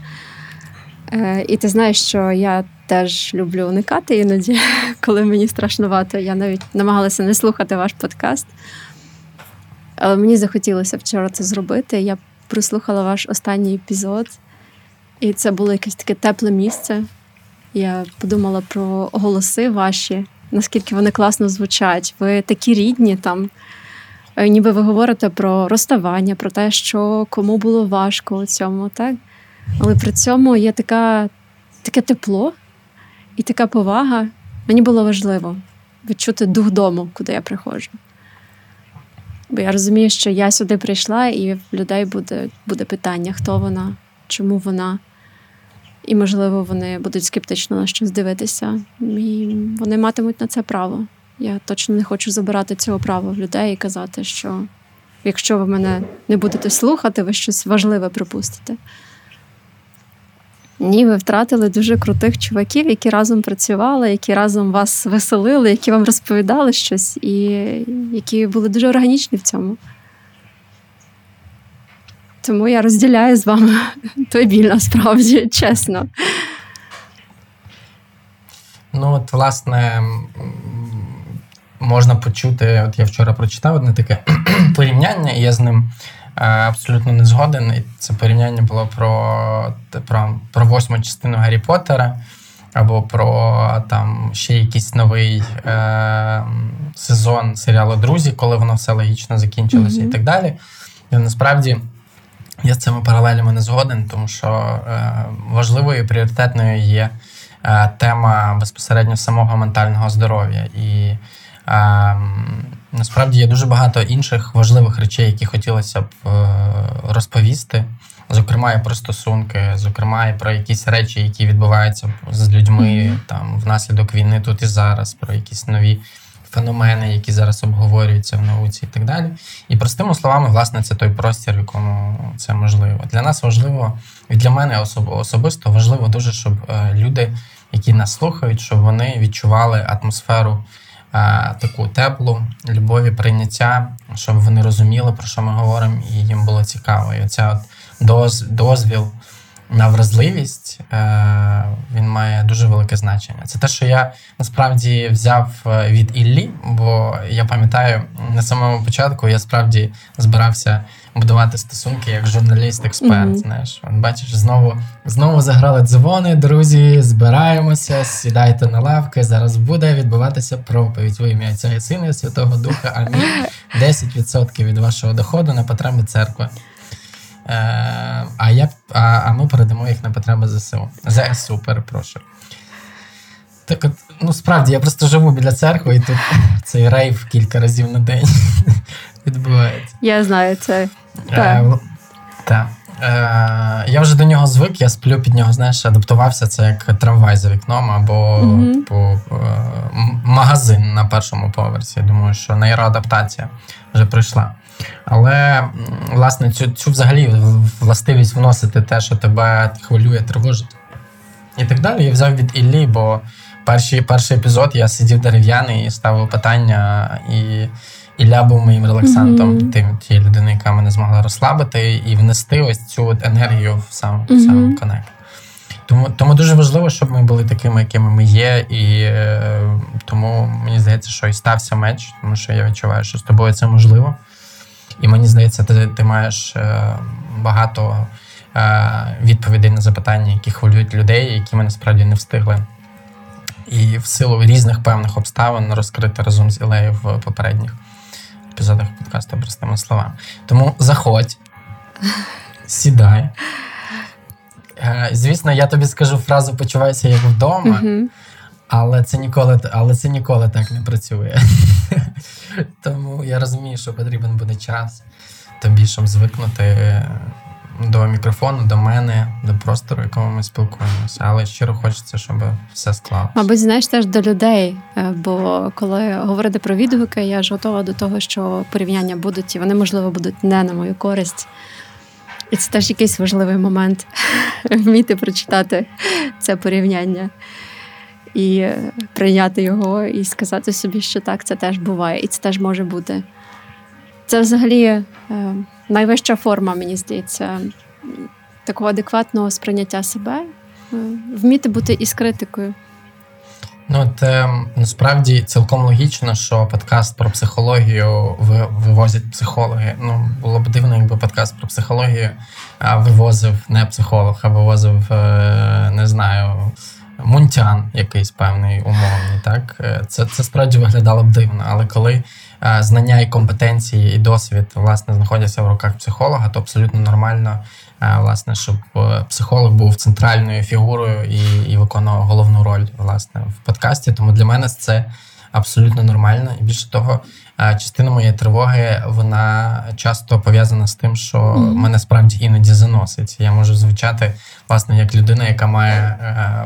B: Е, і ти знаєш, що я теж люблю уникати іноді, коли мені страшнувато. Я навіть намагалася не слухати ваш подкаст. Але мені захотілося вчора це зробити. Я прослухала ваш останній епізод. І це було якесь таке тепле місце. Я подумала про голоси ваші, наскільки вони класно звучать. Ви такі рідні там. Е, ніби ви говорите про розставання, про те, що кому було важко у цьому, так? Але при цьому є така, таке тепло і така повага. Мені було важливо відчути дух дому, куди я приходжу. Бо я розумію, що я сюди прийшла, і в людей буде буде питання, хто вона, чому вона. І, можливо, вони будуть скептично на щось дивитися. І вони матимуть на це право. Я точно не хочу забирати цього права в людей і казати, що якщо ви мене не будете слухати, ви щось важливе пропустите. Ні, ви втратили дуже крутих чуваків, які разом працювали, які разом вас веселили, які вам розповідали щось, і які були дуже органічні в цьому. Тому я розділяю з вами той біль насправді, чесно.
A: Ну, от, власне, можна почути, от я вчора прочитав одне таке порівняння, і я з ним е, абсолютно не згоден. І це порівняння було про про, про восьму частину Гаррі Поттера, або про там ще якийсь новий е, сезон серіалу Друзі, коли воно все логічно закінчилося mm-hmm. і так далі. І насправді. Я з цими паралелями не згоден, тому що е, важливою і пріоритетною є е, тема безпосередньо самого ментального здоров'я. І е, насправді є дуже багато інших важливих речей, які хотілося б розповісти. Зокрема, і про стосунки, зокрема, і про якісь речі, які відбуваються з людьми там внаслідок війни тут і зараз, про якісь нові феномени, які зараз обговорюються в науці, і так далі. І простими словами, власне, це той простір, в якому це можливо. Для нас важливо, і для мене особисто важливо дуже, щоб е, люди, які нас слухають, щоб вони відчували атмосферу. Е, таку теплу любові, прийняття, щоб вони розуміли, про що ми говоримо, і їм було цікаво. І оця доз, дозвіл на вразливість е, він має дуже велике значення. Це те, що я насправді взяв е, від Іллі, бо я пам'ятаю, на самому початку я справді збирався будувати стосунки як журналіст-експерт. Mm-hmm. Знаєш, бачиш, знову знову заграли дзвони, друзі, збираємося, сідайте на лавки. Зараз буде відбуватися проповідь во ім'я Отця і Сина і Святого Духа. Амінь. 10% від вашого доходу на потреби церкви. А я, а, а ми передамо їх на потреби ЗСУ. ЗСУ, перепрошую. Так от, ну справді, я просто живу біля церкви, і тут цей рейв кілька разів на день відбувається.
B: Я знаю це. Так.
A: Е, так. Е, Я вже до нього звик, я сплю під нього, знаєш, адаптувався це як трамвай за вікном або mm-hmm. е, магазин на першому поверсі. Я думаю, що нейроадаптація вже пройшла. Але власне цю цю взагалі властивість вносити те, що тебе хвилює, тривожить. І так далі. Я взяв від Іллі, бо перший перший епізод я сидів дерев'яний і ставив питання, і Ілля був моїм релаксантом, mm-hmm. тим тієї людини, яка мене змогла розслабити, і внести ось цю енергію в сам mm-hmm. сам connect. Тому тому дуже важливо, щоб ми були такими, якими ми є, і е, тому мені здається, що і стався меч, тому що я відчуваю, що з тобою це можливо. І мені здається, ти ти маєш е, багато е, відповідей на запитання, які хвилюють людей, які ми насправді не встигли. І в силу різних певних обставин розкрити разом з Ілею в попередніх епізодах подкасту простими словами. Тому заходь, сідай. Е, звісно, я тобі скажу фразу почувайся як вдома. Але це ніколи але це ніколи так не працює. Тому я розумію, що потрібен буде час тобі, щоб звикнути до мікрофону, до мене, до простору, в якому ми спілкуємося. Але щиро хочеться, щоб все склалося.
B: Мабуть, знаєш теж до людей. Е, бо коли говорити про відгуки, я ж готова до того, що порівняння будуть, і вони, можливо, будуть не на мою користь. І це теж якийсь важливий момент вміти прочитати це порівняння і прийняти його, і сказати собі, що так, це теж буває, і це теж може бути. Це взагалі е, найвища форма, мені здається, такого адекватного сприйняття себе, е, вміти бути із критикою.
A: Ну, от е, насправді цілком логічно, що подкаст про психологію вивозять психологи. Ну, було б дивно, якби подкаст про психологію вивозив не психолог, а вивозив, не знаю, Мунтян якийсь певний умовний. Так е, це це справді виглядало б дивно. Але коли е, знання і компетенції і досвід власне знаходяться в руках психолога, то абсолютно нормально, е, власне, щоб психолог був центральною фігурою і і виконував головну роль власне в подкасті. Тому для мене це абсолютно нормально. І більше того, частина моєї тривоги вона часто пов'язана з тим, що
B: Мгм.
A: мене справді іноді заносить. Я можу звучати власне як людина, яка має е,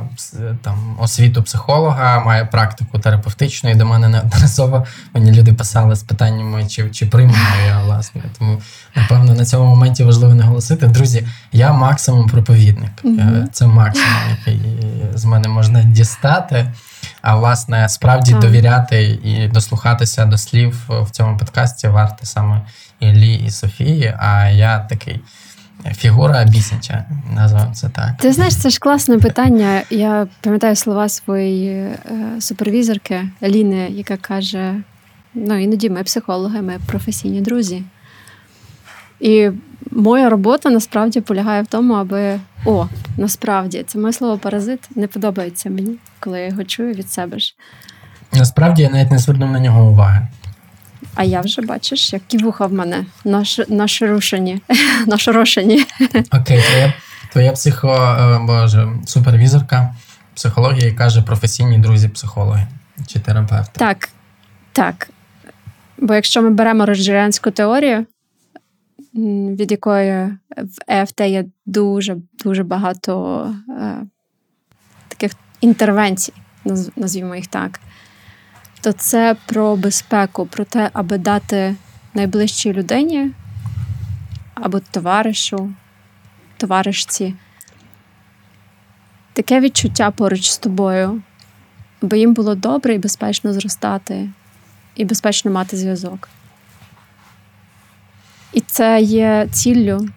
A: там освіту психолога, має практику терапевтичну. І до мене неодноразово мені люди писали з питаннями, чи, чи приймаю я власне. Тому напевно на цьому моменті важливо наголосити. Друзі, я максимум проповідник. Е, Це максимум, який з мене можна дістати. А власне, справді
B: Так.
A: довіряти і дослухатися до слів в цьому подкасті варто саме Іллі і Софії. А я такий фігура бісяча, називаємо це так.
B: Ти знаєш, це ж класне питання. Я пам'ятаю слова своєї е, супервізорки Ліни, яка каже: ну іноді ми психологи, ми професійні друзі. І моя робота насправді полягає в тому, аби о, насправді це моє слово паразит не подобається мені, коли я його чую від себе ж.
A: Насправді я навіть не звернув на нього уваги.
B: А я вже бачиш, які вуха в мене наш, нашорушені, нашорошені.
A: Окей, твоя, твоя психо, е, боже, супервізорка психології каже професійні друзі психологи чи терапевти.
B: Так, так. Бо якщо ми беремо роджеріанську теорію, від якої в ЕФТ є дуже дуже багато е, таких інтервенцій, назвімо їх так, то це про безпеку, про те, аби дати найближчій людині або товаришу, товаришці таке відчуття поруч з тобою, аби їм було добре і безпечно зростати, і безпечно мати зв'язок. І це є ціллю.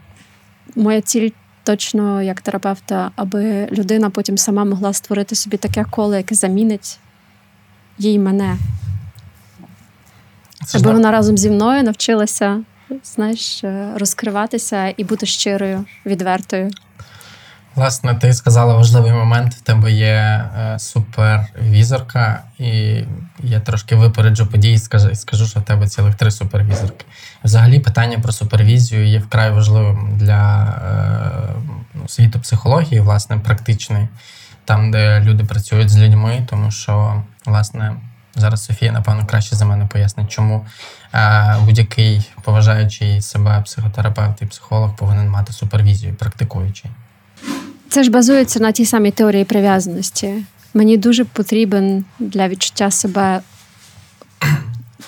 B: Моя ціль точно як терапевта, аби людина потім сама могла створити собі таке коло, яке замінить їй мене.
A: Це
B: Аби
A: на-
B: вона разом зі мною навчилася, знаєш, розкриватися і бути щирою, відвертою.
A: Власне, ти сказала важливий момент. В тебе є е, супервізорка, і я трошки випереджу події, скажу, скажу, що в тебе цілих три супервізорки. Взагалі, питання про супервізію є вкрай важливим для е, ну, світу психології, власне, практичної, там, де люди працюють з людьми, тому що, власне, зараз Софія, напевно, краще за мене пояснить, чому е, будь-який поважаючий себе психотерапевт і психолог повинен мати супервізію, практикуючий.
B: Це ж базується на тій самій теорії прив'язаності. Мені дуже потрібен для відчуття себе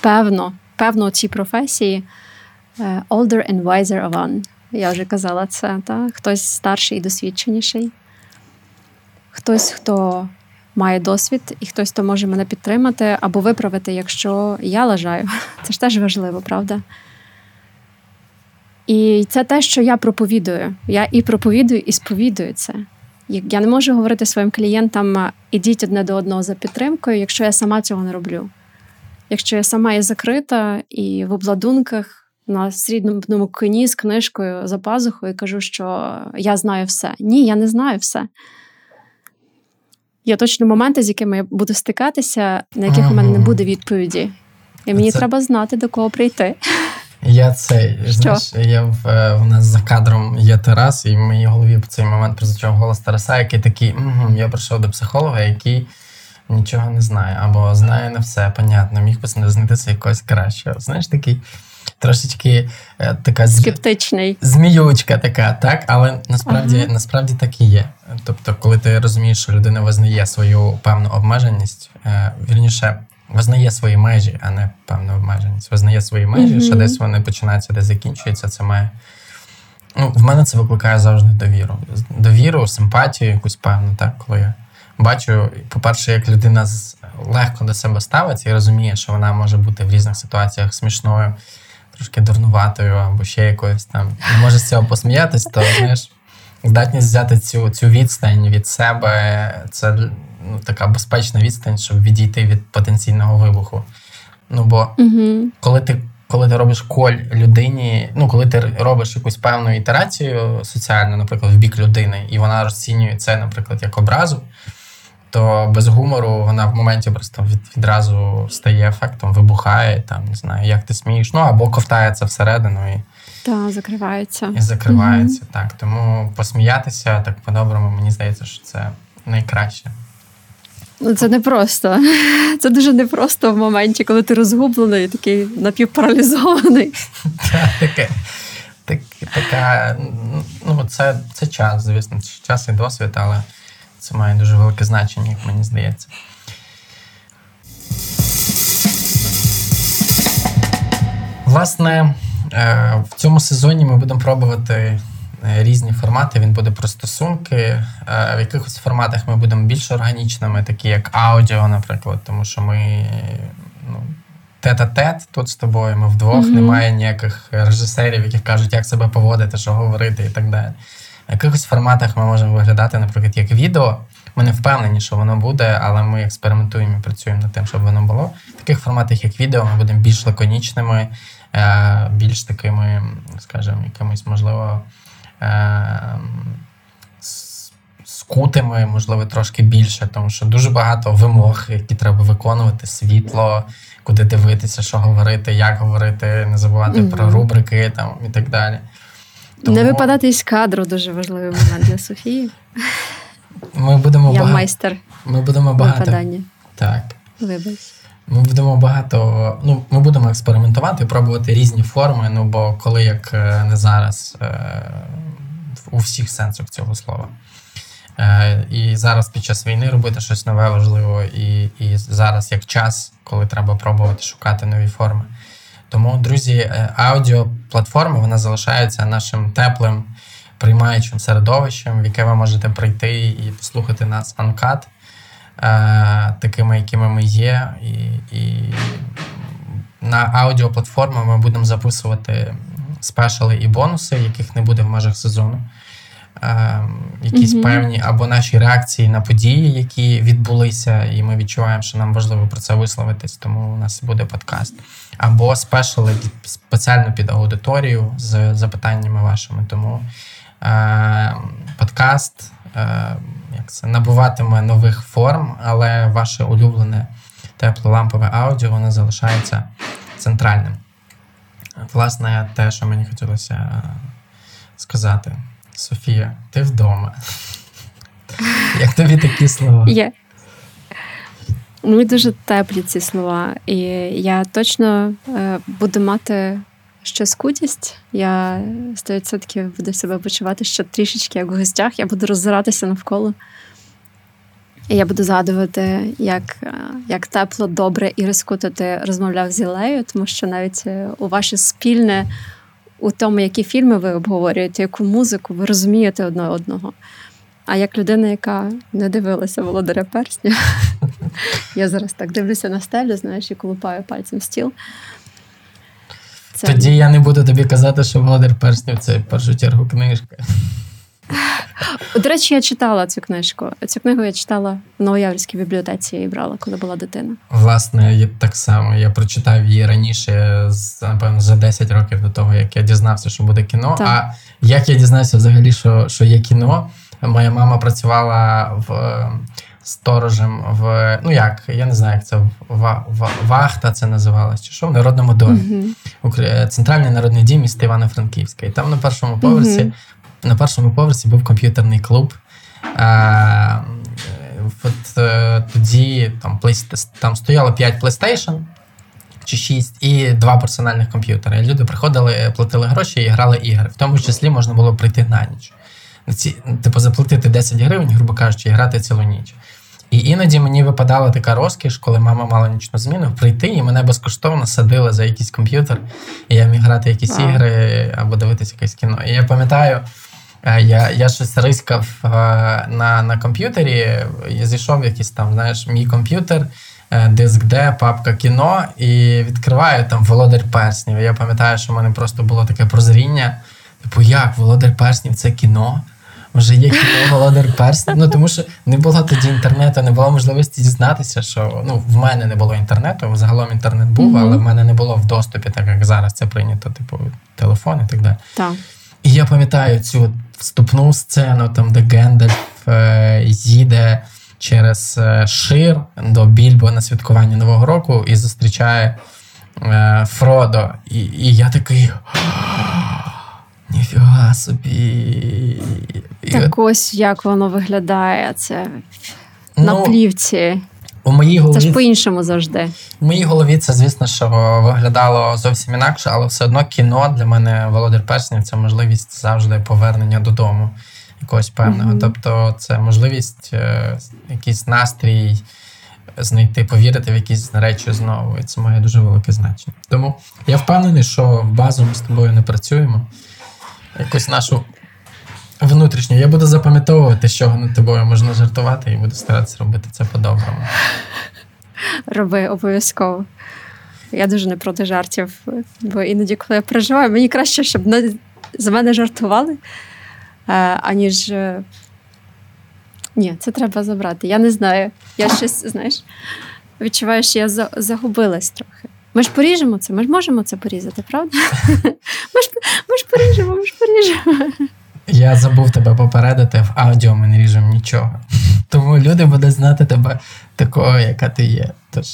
B: певно, певно у цій професії е, older and wiser of one. Я вже казала це. Та? Хтось старший і досвідченіший, хтось, хто має досвід, і хтось, хто може мене підтримати або виправити, якщо я лажаю. Це ж теж важливо, правда? І це те, що я проповідую. Я і проповідую, і сповідую це. Я не можу говорити своїм клієнтам, ідіть одне до одного за підтримкою, якщо я сама цього не роблю. Якщо я сама є закрита і в обладунках на срібному коні з книжкою за пазухою і кажу, що я знаю все. Ні, я не знаю все. Є точно моменти, з якими я буду стикатися, на яких у мене не буде відповіді. І мені
A: Це-
B: треба знати, до кого прийти.
A: Я цей, знаєш, я в, е, в нас за кадром є Тарас, і в моїй голові в цей момент прозвучав голос Тараса, який такий: угу, я прийшов до психолога, який нічого не знає, або знає не все, понятно, міг би знайти якогось кращого. Знаєш, такий трошечки е, така
B: Скептичний.
A: зміючка така, так? Але насправді,
B: Ага.
A: насправді так і є. Тобто, коли ти розумієш, що людина визнає свою певну обмеженість, е, вірніше, визнає свої межі, а не певну обмеженість. Визнає свої межі,
B: Мгм.
A: що десь вони починаються, десь закінчуються. Це має. Ну, в мене це викликає завжди довіру. Довіру, симпатію, якусь певну, так, коли я бачу, по-перше, як людина легко до себе ставиться і розуміє, що вона може бути в різних ситуаціях смішною, трошки дурнуватою або ще якоюсь там. І може з цього посміятись, то знаєш, здатність взяти цю, цю відстань від себе, це ну, така безпечна відстань, щоб відійти від потенційного вибуху. Ну бо
B: Угу.
A: коли ти, коли ти робиш коль людині, ну коли ти робиш якусь певну ітерацію соціальну, наприклад, в бік людини, і вона розцінює це, наприклад, як образу, то без гумору вона в моменті просто від, відразу стає ефектом, вибухає, там не знаю, як ти смієш, ну або ковтається всередину і,
B: Та закривається.
A: і закривається. Так, тому посміятися так по-доброму, мені здається, що це найкраще.
B: Ну, це не просто. Це дуже непросто в моменті, коли ти розгублений, такий напівпаралізований.
A: Та, таке, так, ну, це, це час, звісно, час і досвід, але це має дуже велике значення, як мені здається. Власне, е, в цьому сезоні ми будемо пробувати різні формати. Він буде про стосунки. Е, в якихось форматах ми будемо більш органічними, такі як аудіо, наприклад, тому що ми ну, тет-а-тет тут з тобою, ми вдвох, mm-hmm. немає ніяких режисерів, які кажуть, як себе поводити, що говорити і так далі. В якихось форматах ми можемо виглядати, наприклад, як відео. Ми не впевнені, що воно буде, але ми експериментуємо і працюємо над тим, щоб воно було. В таких форматах, як відео, ми будемо більш лаконічними, е, більш такими, скажімо, якимись, можливо, е, скутими, можливо, трошки більше, тому що дуже багато вимог, які треба виконувати, світло, куди дивитися, що говорити, як говорити, не забувати mm-hmm. про рубрики там і так далі.
B: Тому... Не випадати із кадру дуже важливий момент для Софії.
A: Ми будемо
B: Я
A: багато...
B: майстер.
A: Ми будемо багато.
B: Випадання.
A: Так.
B: Вибач.
A: Ми будемо багато. Ну, ми будемо експериментувати, пробувати різні форми. Ну бо коли як е, не зараз, е, у всіх сенсах цього слова. Е, і зараз під час війни робити щось нове важливо, і, і зараз як час, коли треба пробувати шукати нові форми. Тому, друзі, аудіоплатформа вона залишається нашим теплим приймаючим середовищем, в яке ви можете прийти і послухати нас анкат, такими, якими ми є. І, і на аудіоплатформі ми будемо записувати спешали і бонуси, яких не буде в межах сезону. Якісь mm-hmm. певні або наші реакції на події, які відбулися, і ми відчуваємо, що нам важливо про це висловитись, тому у нас буде подкаст. Або спешали спеціально під аудиторію з запитаннями вашими. Тому Е, подкаст е, як це, набуватиме нових форм, але ваше улюблене теплолампове аудіо воно залишається центральним. Власне, те, що мені хотілося сказати. Софія, ти вдома. Як тобі такі слова?
B: Є. Мені дуже теплі ці слова. І я точно е, буду мати ще скутість. Я 100% буду себе почувати ще трішечки як в гостях. Я буду роззиратися навколо. І я буду згадувати, як як тепло, добре і розкуто розмовляв з Ілею, тому що навіть е, у ваше спільне у тому, які фільми ви обговорюєте, яку музику, ви розумієте одне одного. А як людина, яка не дивилася володаря персня, я зараз так дивлюся на стелю, знаєш, і колупаю пальцем стіл.
A: Це... Тоді я не буду тобі казати, що Володар Перснів це в першу чергу книжка.
B: До речі, я читала цю книжку. Цю книгу я читала в Новояврській бібліотеці, я її брала, коли була дитина.
A: Власне, я так само. Я прочитав її раніше, напевно, за 10 років до того, як я дізнався, що буде кіно. Так. А як я дізнався взагалі, що, що є кіно? Моя мама працювала в сторожем в ну як, я не знаю, як це в, в, вахта це називалось, чи що в народному домі. Uh-huh. Центральний народний дім міста Івано-Франківська. І там на першому поверсі, uh-huh. на першому поверсі був комп'ютерний клуб. А, от, е, Тоді там там стояло 5 PlayStation чи 6 і два персональних комп'ютери. Люди приходили, платили гроші і грали ігри. В тому числі можна було прийти на ніч. Ці, Типу, заплатити 10 гривень, грубо кажучи, і грати цілу ніч. І іноді мені випадала така розкіш, коли мама мала нічну зміну, прийти і мене безкоштовно садили за якийсь комп'ютер, і я міг грати якісь wow. ігри або дивитися якесь кіно. І я пам'ятаю, е, я я щось рискав е, на на комп'ютері, я зійшов в якийсь там, знаєш, мій комп'ютер, е, диск Д, папка кіно, і відкриваю там Володар Перснів. Я пам'ятаю, що в мене просто було таке прозріння. Типу, як Володар Перснів це кіно? Вже є Володар Перснів. Ну тому що не було тоді інтернету, не було можливості дізнатися, що ну в мене не було інтернету. Загалом інтернет був, mm-hmm. але в мене не було в доступі, так як зараз це прийнято, типу телефон і так далі.
B: Так.
A: І я пам'ятаю цю вступну сцену, там де Гендальф е, їде через е, шир до Більбо на святкування Нового року і зустрічає е, Фродо. І, І я такий. Ніфіга собі.
B: Так ось як воно виглядає. Це на
A: Ну,
B: плівці.
A: У моїй
B: Це
A: голові
B: ж по-іншому завжди.
A: В моїй голові це, звісно, що виглядало зовсім інакше, але все одно кіно для мене Володар Перснів це можливість завжди повернення додому якогось певного.
B: Мгм.
A: Тобто, це можливість е, якийсь настрій знайти, повірити в якісь речі знову. І це має дуже велике значення. Тому я впевнений, що базу ми з тобою не працюємо. Якусь нашу внутрішню. Я буду запам'ятовувати, що над тобою можна жартувати, і буду старатися робити це по-доброму.
B: Роби обов'язково. Я дуже не проти жартів, бо іноді, коли я переживаю, мені краще, щоб за мене жартували, е, аніж. е, Ні, це треба забрати. Я не знаю. Я щось, знаєш, відчуваю, що я загубилась трохи. Ми ж поріжемо це, ми ж можемо це порізати, правда? Ми ж, ми ж поріжемо, ми ж поріжемо.
A: Я забув тебе попередити, в аудіо ми не ріжемо нічого. Тому люди будуть знати тебе такою, яка ти є. Тож,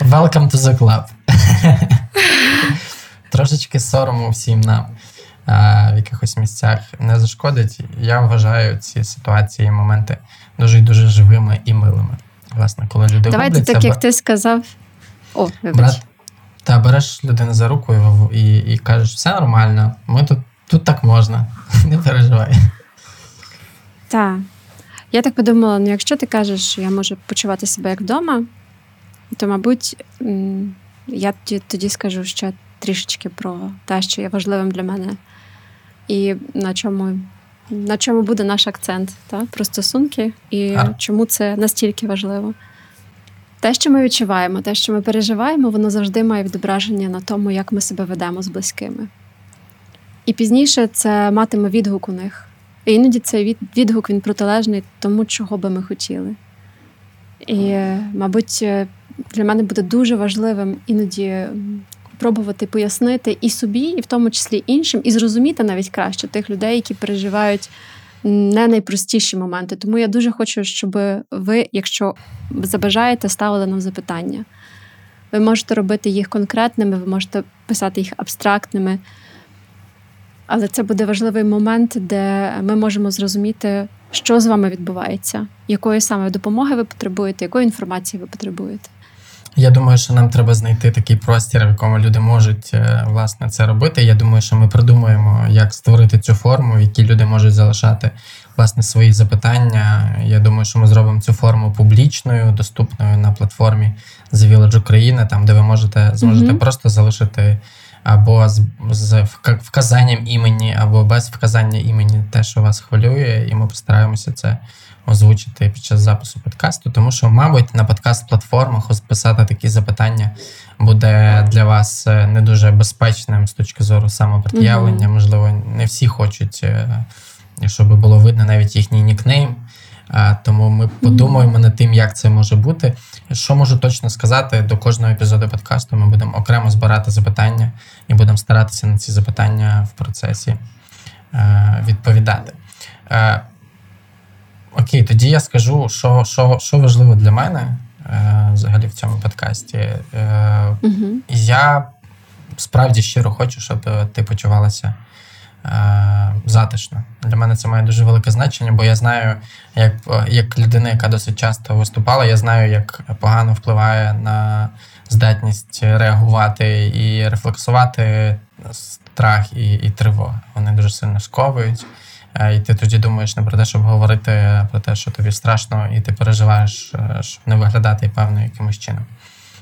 A: welcome to the club. Трошечки сорому всім нам а, в якихось місцях не зашкодить. Я вважаю ці ситуації і моменти дуже і дуже живими і милими. Власне, коли люди
B: Давайте так, як ти сказав. О, вибач.
A: брат, та береш людину за руку і, і, і кажеш, все нормально, ми тут, тут так можна, не переживай.
B: Так. Я так подумала: ну якщо ти кажеш, що я можу почувати себе як вдома, то, мабуть, я тоді, тоді скажу ще трішечки про те, що є важливим для мене, і на чому, на чому буде наш акцент та? про стосунки, і
A: А.
B: чому це настільки важливо. Те, що ми відчуваємо, те, що ми переживаємо, воно завжди має відображення на тому, як ми себе ведемо з близькими. І пізніше це матиме відгук у них. І іноді цей відгук він протилежний тому, чого би ми хотіли. І, мабуть, е, для мене буде дуже важливим іноді пробувати пояснити і собі, і в тому числі іншим, і зрозуміти навіть краще тих людей, які переживають не найпростіші моменти. Тому я дуже хочу, щоб ви, якщо забажаєте, ставили нам запитання. Ви можете робити їх конкретними, ви можете писати їх абстрактними. Але це буде важливий момент, де ми можемо зрозуміти, що з вами відбувається, якої саме допомоги ви потребуєте, якої інформації ви потребуєте.
A: Я думаю, що нам треба знайти такий простір, в якому люди можуть е, власне це робити. Я думаю, що ми придумаємо, як створити цю форму, в якій люди можуть залишати власне свої запитання. Я думаю, що ми зробимо цю форму публічною, доступною на платформі The Village Україна, там де ви можете зможете
B: Мгм.
A: просто залишити або з, з вказанням імені, або без вказання імені те, що вас хвилює, і ми постараємося це озвучити під час запису подкасту, тому що, мабуть, на подкаст-платформах писати такі запитання буде для вас е, не дуже безпечним з точки зору самопред'явлення.
B: Мгм.
A: Можливо, не всі хочуть, е, щоб було видно навіть їхній нікнейм. Тому ми подумаємо над тим, як це може бути. Що можу точно сказати, до кожного епізоду подкасту ми будемо окремо збирати запитання і будемо старатися на ці запитання в процесі е, відповідати. Е, Окей, тоді я скажу, що, що, що важливо для мене е, взагалі в цьому подкасті. Е,
B: Угу.
A: я справді щиро хочу, щоб е, ти почувалася е, затишно. Для мене це має дуже велике значення, бо я знаю, як, е, як людина, яка досить часто виступала, я знаю, як погано впливає на здатність реагувати і рефлексувати страх і, і тривога. Вони дуже сильно сковують. Е, І ти тоді думаєш не про те, щоб говорити, про те, що тобі страшно, і ти переживаєш, е, щоб не виглядати певно якимось чином.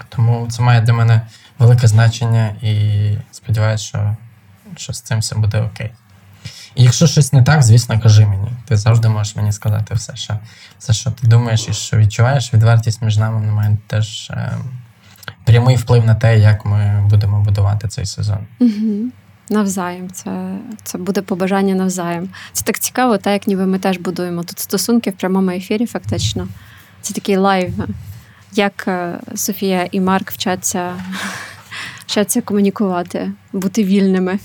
A: Тому це має для мене велике значення і сподіваюся, що, що з цим все буде окей. І якщо щось не так, звісно, кажи мені. Ти завжди можеш мені сказати все, що, все, що ти думаєш і що відчуваєш. Відвертість між нами має теж е, прямий вплив на те, як ми будемо будувати цей сезон.
B: Угу. Навзаєм, це, це буде побажання навзаєм. Це так цікаво, так як ніби ми теж будуємо тут стосунки в прямому ефірі, фактично. Це такий live, як е, Софія і Марк вчаться, вчаться комунікувати, бути вільними.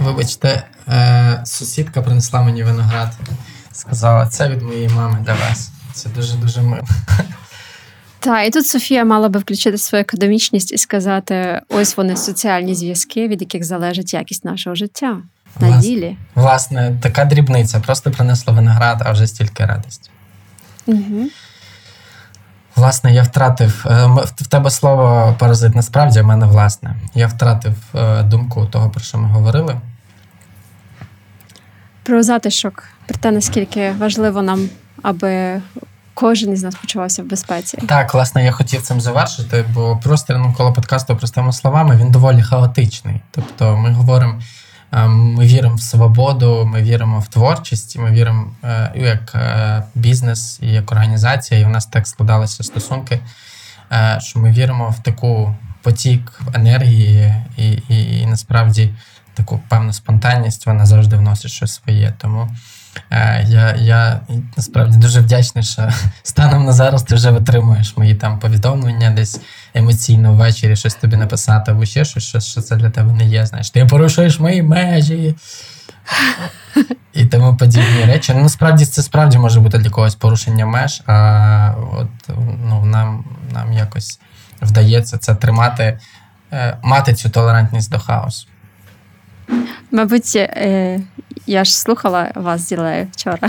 A: Вибачте, е, сусідка принесла мені виноград. Сказала, це від моєї мами для вас. Це дуже-дуже мило.
B: Так, і тут Софія мала би включити свою академічність і сказати: ось вони соціальні зв'язки, від яких залежить якість нашого життя. на
A: Влас-
B: ділі.
A: Власне, така дрібниця. Просто принесла виноград, а вже стільки радості.
B: Угу.
A: Власне, я втратив е, в тебе слово паразит насправді, а в мене власне. Я втратив е, думку того, про що ми говорили.
B: Про затишок, про те, наскільки важливо нам, аби кожен із нас почувався в безпеці.
A: Так, власне, я хотів цим завершити, бо простір навколо подкасту простими словами він доволі хаотичний. Тобто, ми говоримо, е, ми віримо в свободу, ми віримо в творчість, ми віримо е, як е, бізнес, і як організація. І у нас так складалися стосунки, е, що ми віримо в таку потік енергії, і, і, і насправді таку певну спонтанність вона завжди вносить щось своє. Тому я, я насправді дуже вдячний, що станом на зараз ти вже витримуєш мої там повідомлення, десь емоційно ввечері щось тобі написати, або ще щось, що, що це для тебе не є. Знаєш, ти порушуєш мої межі. І тому подібні речі. Ну, насправді це справді може бути для когось порушення меж, а от ну, нам, нам якось вдається це тримати, е, мати цю толерантність до хаосу.
B: Мабуть, е, я ж слухала вас Ділею вчора.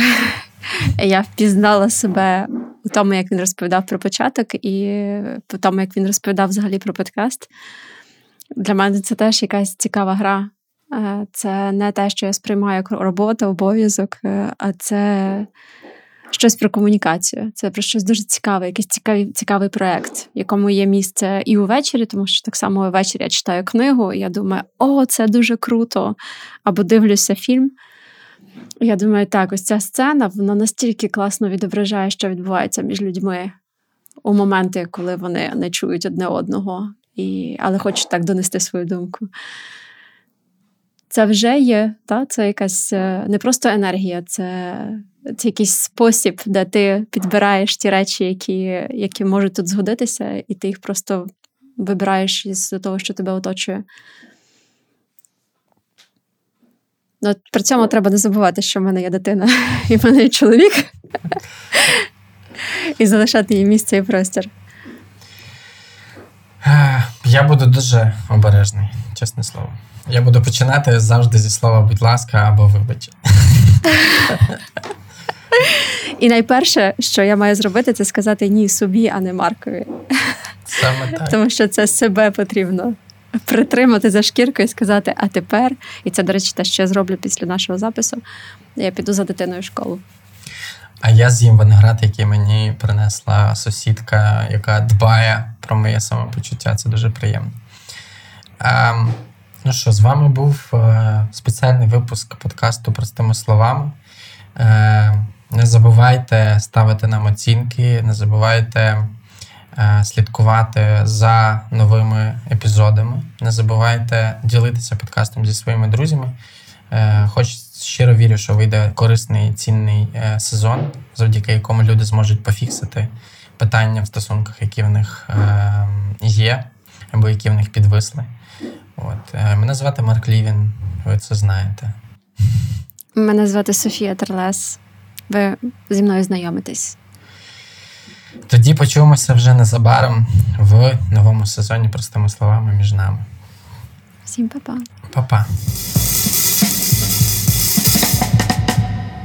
B: Я впізнала себе у тому, як він розповідав про початок, і по тому, як він розповідав взагалі про подкаст. Для мене це теж якась цікава гра. Е, Це не те, що я сприймаю як роботу, обов'язок, е, а це щось про комунікацію. Це про щось дуже цікаве, якийсь цікавий, цікавий проект, якому є місце і увечері, тому що так само ввечері я читаю книгу, і я думаю, о, це дуже круто. Або дивлюся фільм. Я думаю, так, ось ця сцена вона настільки класно відображає, що відбувається між людьми у моменти, коли вони не чують одне одного, і, але хочуть так донести свою думку. Це вже є, та? це якась е, не просто енергія, це, це якийсь спосіб, де ти підбираєш ті речі, які, які можуть тут згодитися, і ти їх просто вибираєш із того, що тебе оточує. Ну, при цьому треба не забувати, що в мене є дитина і в мене є чоловік. І залишати їй місце і простір.
A: Е, Я буду дуже обережний, чесне слово. Я буду починати завжди зі слова, будь ласка, або вибач.
B: І найперше, що я маю зробити, це сказати ні собі, а не Маркові.
A: Саме так.
B: Тому що це себе потрібно притримати за шкірку і сказати, а тепер, і це, до речі, те, що я зроблю після нашого запису, я піду за дитиною в школу.
A: А я з'їм виноград, який мені принесла сусідка, яка дбає про моє самопочуття. Це дуже приємно. Ем, ну що, з вами був е, спеціальний випуск подкасту простими словами. Е, не забувайте ставити нам оцінки, не забувайте е, слідкувати за новими епізодами. Не забувайте ділитися подкастом зі своїми друзями. Е, Хоч щиро вірю, що вийде корисний цінний е, сезон, завдяки якому люди зможуть пофіксити питання в стосунках, які в них е, є, або які в них підвисли. От. Е, Мене звати Марк Лівін, ви це знаєте.
B: Мене звати Софія Терлес. Ви зі мною знайомитесь.
A: Тоді почуємося вже незабаром в новому сезоні, простими словами, між нами.
B: Всім па-па.
A: Па-па.